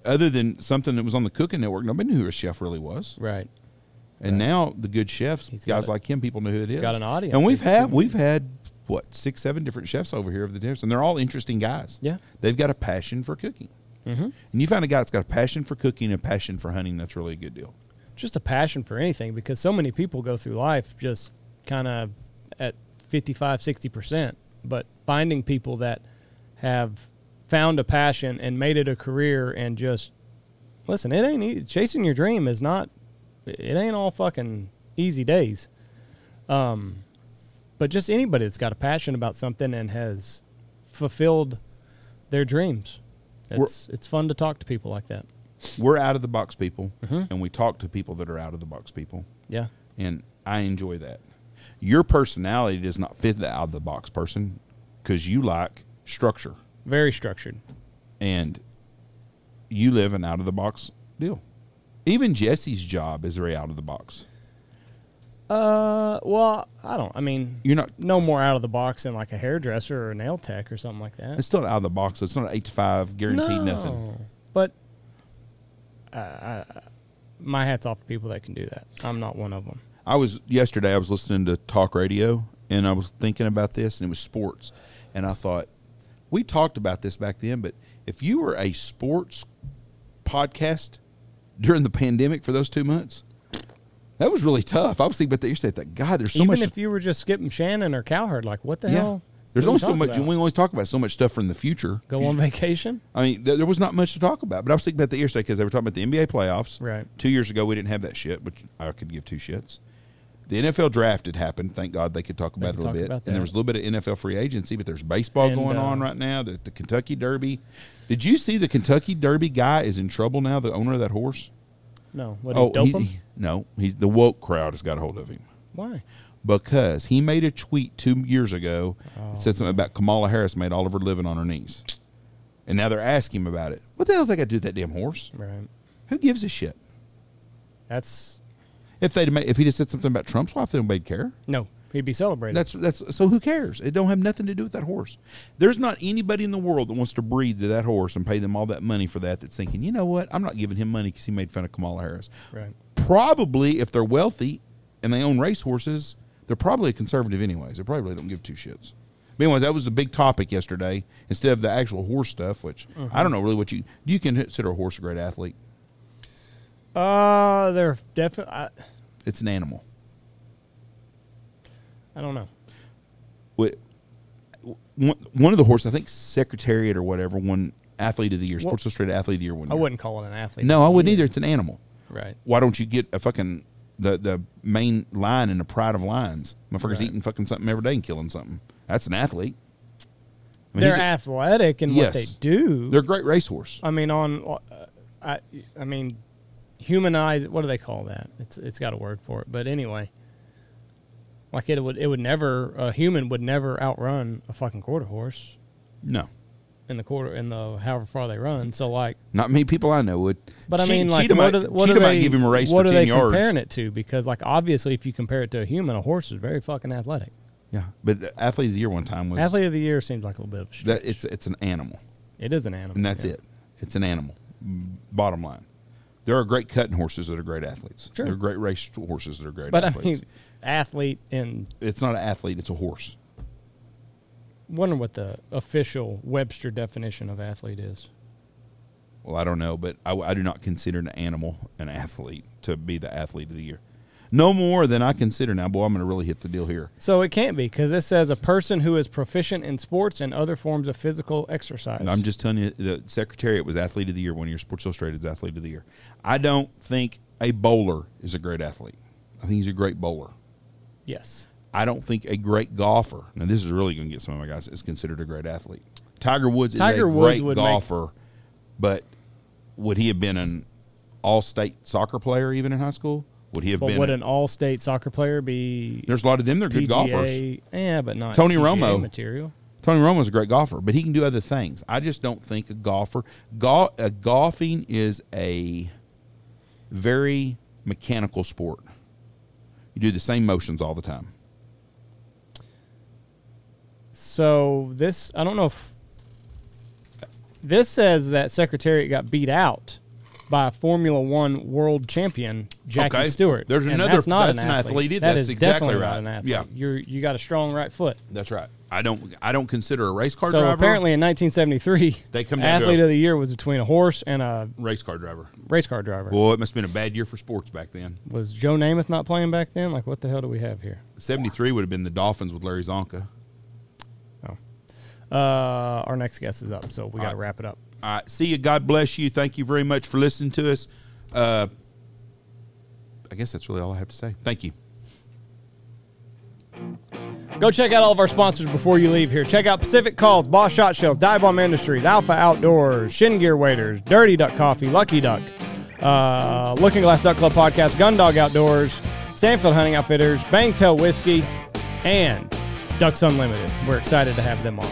other than something that was on the Cooking Network, nobody knew who a chef really was. Right. And now the good chefs, He's got guys a- like him, people know who it is. got an audience, And we've had we've had what six, seven different chefs over here of the dinners, and they're all interesting guys. Yeah. they've got a passion for cooking. Mm-hmm. And you find a guy that's got a passion for cooking and a passion for hunting. That's really a good deal. just a passion for anything because so many people go through life just kind of at 55 60% but finding people that have found a passion and made it a career and just listen it ain't easy. chasing your dream is not it ain't all fucking easy days um but just anybody that's got a passion about something and has fulfilled their dreams We're- it's it's fun to talk to people like that We're out of the box people, Mm-hmm. and we talk to people that are out of the box people. yeah and I enjoy that. Your personality does not fit the out of the box person because you like structure very structured and you live an out of the box deal. Even Jesse's job is very out of the box. Uh, well, I don't. I mean, You're not. no more out of the box than like a hairdresser or a nail tech or something like that. It's still out of the box. So It's not an eight to five guaranteed nothing. But uh, I, my hat's off to people that can do that. I'm not one of them. I was yesterday. I was listening to talk radio, and I was thinking about this, and it was sports, and I thought we talked about this back then. But if you were a sports podcast during the pandemic for those two months, that was really tough. I was thinking about that yesterday. I thought, God, there's so Even much. if you were just skipping Shannon or Cowherd, like what the yeah, hell? there's only so much. about? We always talk about so much stuff from the future. Go on vacation, I mean, there, there was not much to talk about. But I was thinking about that yesterday because they were talking about the NBA playoffs. right? Two years ago, we didn't have that shit, which I could give two shits. The NFL draft had happened. Thank God they could talk about it a little bit. And there was a little bit of NFL free agency, but there's baseball And, going on uh, right now. The, the Kentucky Derby. Did you see the Kentucky Derby guy is in trouble now? The owner of that horse. No, what did he he- no, he's the woke crowd has got a hold of him Why? because he made a tweet two years ago Oh. that said something about Kamala Harris made all of her living on her knees, and now they're asking him about it. What the hell's that got to do with that damn horse? Right. Who gives a shit? That's If they if he just said something about Trump's wife, then nobody'd care. no. He'd be celebrating. That's that's so who cares? It don't have nothing to do with that horse. There's not anybody in the world that wants to breed to that horse and pay them all that money for that. That's thinking, you know what? I'm not giving him money because he made fun of Kamala Harris. right. Probably, if they're wealthy and they own racehorses, they're probably a conservative anyways. They probably don't give two shits. But anyways, that was a big topic yesterday instead of the actual horse stuff. Which I don't know really what you do. You consider a horse a great athlete? Uh, they're definitely. It's an animal. I don't know. Wh- one of the horses, I think Secretariat or whatever, won Athlete of the Year, Well, Sports Illustrated Athlete of the Year one I wouldn't call it an athlete. No, I wouldn't either. It's an animal. Right. Why don't you get a fucking the the main lion in the pride of lions? Motherfuckers Right. eating fucking something every day and killing something. That's an athlete. I mean, They're athletic in what they do. they're a great racehorse. I mean, on, uh, I, I mean, humanize. What do they call that? It's it's got a word for it. But anyway, like it would it would never a human would never outrun a fucking quarter horse No, in the quarter in the however far they run. So like, not many people I know would. but I Che- mean, like, Cheetah what, might, are, what Cheetah are might they give him a race what for are ten they yards. comparing it to? Because like obviously, if you compare it to a human, a horse is very fucking athletic. Yeah, but athlete of the year one time was Athlete of the year seems like a little bit of a stretch. that it's it's an animal. it is an animal, and that's yeah. it. It's an animal. Bottom line, there are great cutting horses that are great athletes. Sure. there are great race horses that are great But I athletes. mean, athlete and it's not an athlete; it's a horse. wonder what the official Webster definition of athlete is. Well, I don't know, but I, I do not consider an animal an athlete to be the athlete of the year. No more than I consider now. Boy, I'm going to really hit the deal here. So it can't be because this says a person who is proficient in sports and other forms of physical exercise. And I'm just telling you, the Secretariat was athlete of the year one year. Sports Illustrated's athlete of the year. I don't think a bowler is a great athlete. I think he's a great bowler. yes. I don't think a great golfer. Now, this is really going to get some of my guys. Is considered a great athlete. Tiger Woods Tiger is a Woods great would make- golfer, but would he have been an all-state soccer player even in high school? Would he have But been? would an all-state soccer player be? there's a lot of them. They're good golfers. Yeah, but not Tony PGA Romo. material. Tony Romo's a great golfer, but he can do other things. I just don't think a golfer. Gol- uh, golfing is a very mechanical sport. You do the same motions all the time. So this, I don't know if this says that Secretariat got beat out by Formula One world champion Jackie Okay. Stewart. There's And another- that's not that's an an athlete. athlete. That That's exactly right. an athlete. Yeah. You're you got a strong right foot. That's right. I don't. I don't consider a race car driver. So driver. apparently in 1973, They come athlete of the year was between a horse and a race car driver. race car driver. Well, it must have been a bad year for sports back then. was Joe Namath not playing back then? Like, what the hell do we have here? Seventy three would have been the Dolphins with Larry Csonka. Uh, our next guest is up, so we got to right. wrap it up. All right. See you. God bless you. Thank you very much for listening to us. Uh, I guess that's really all I have to say. Thank you. Go check out all of our sponsors before you leave here. Check out Pacific Calls, Boss Shot Shells, Dive Bomb Industries, Alpha Outdoors, Shin Gear Waders, Dirty Duck Coffee, Lucky Duck, uh, Looking Glass Duck Club Podcast, Gun Dog Outdoors, Stanfield Hunting Outfitters, Bangtail Whiskey, and Ducks Unlimited. We're excited to have them on.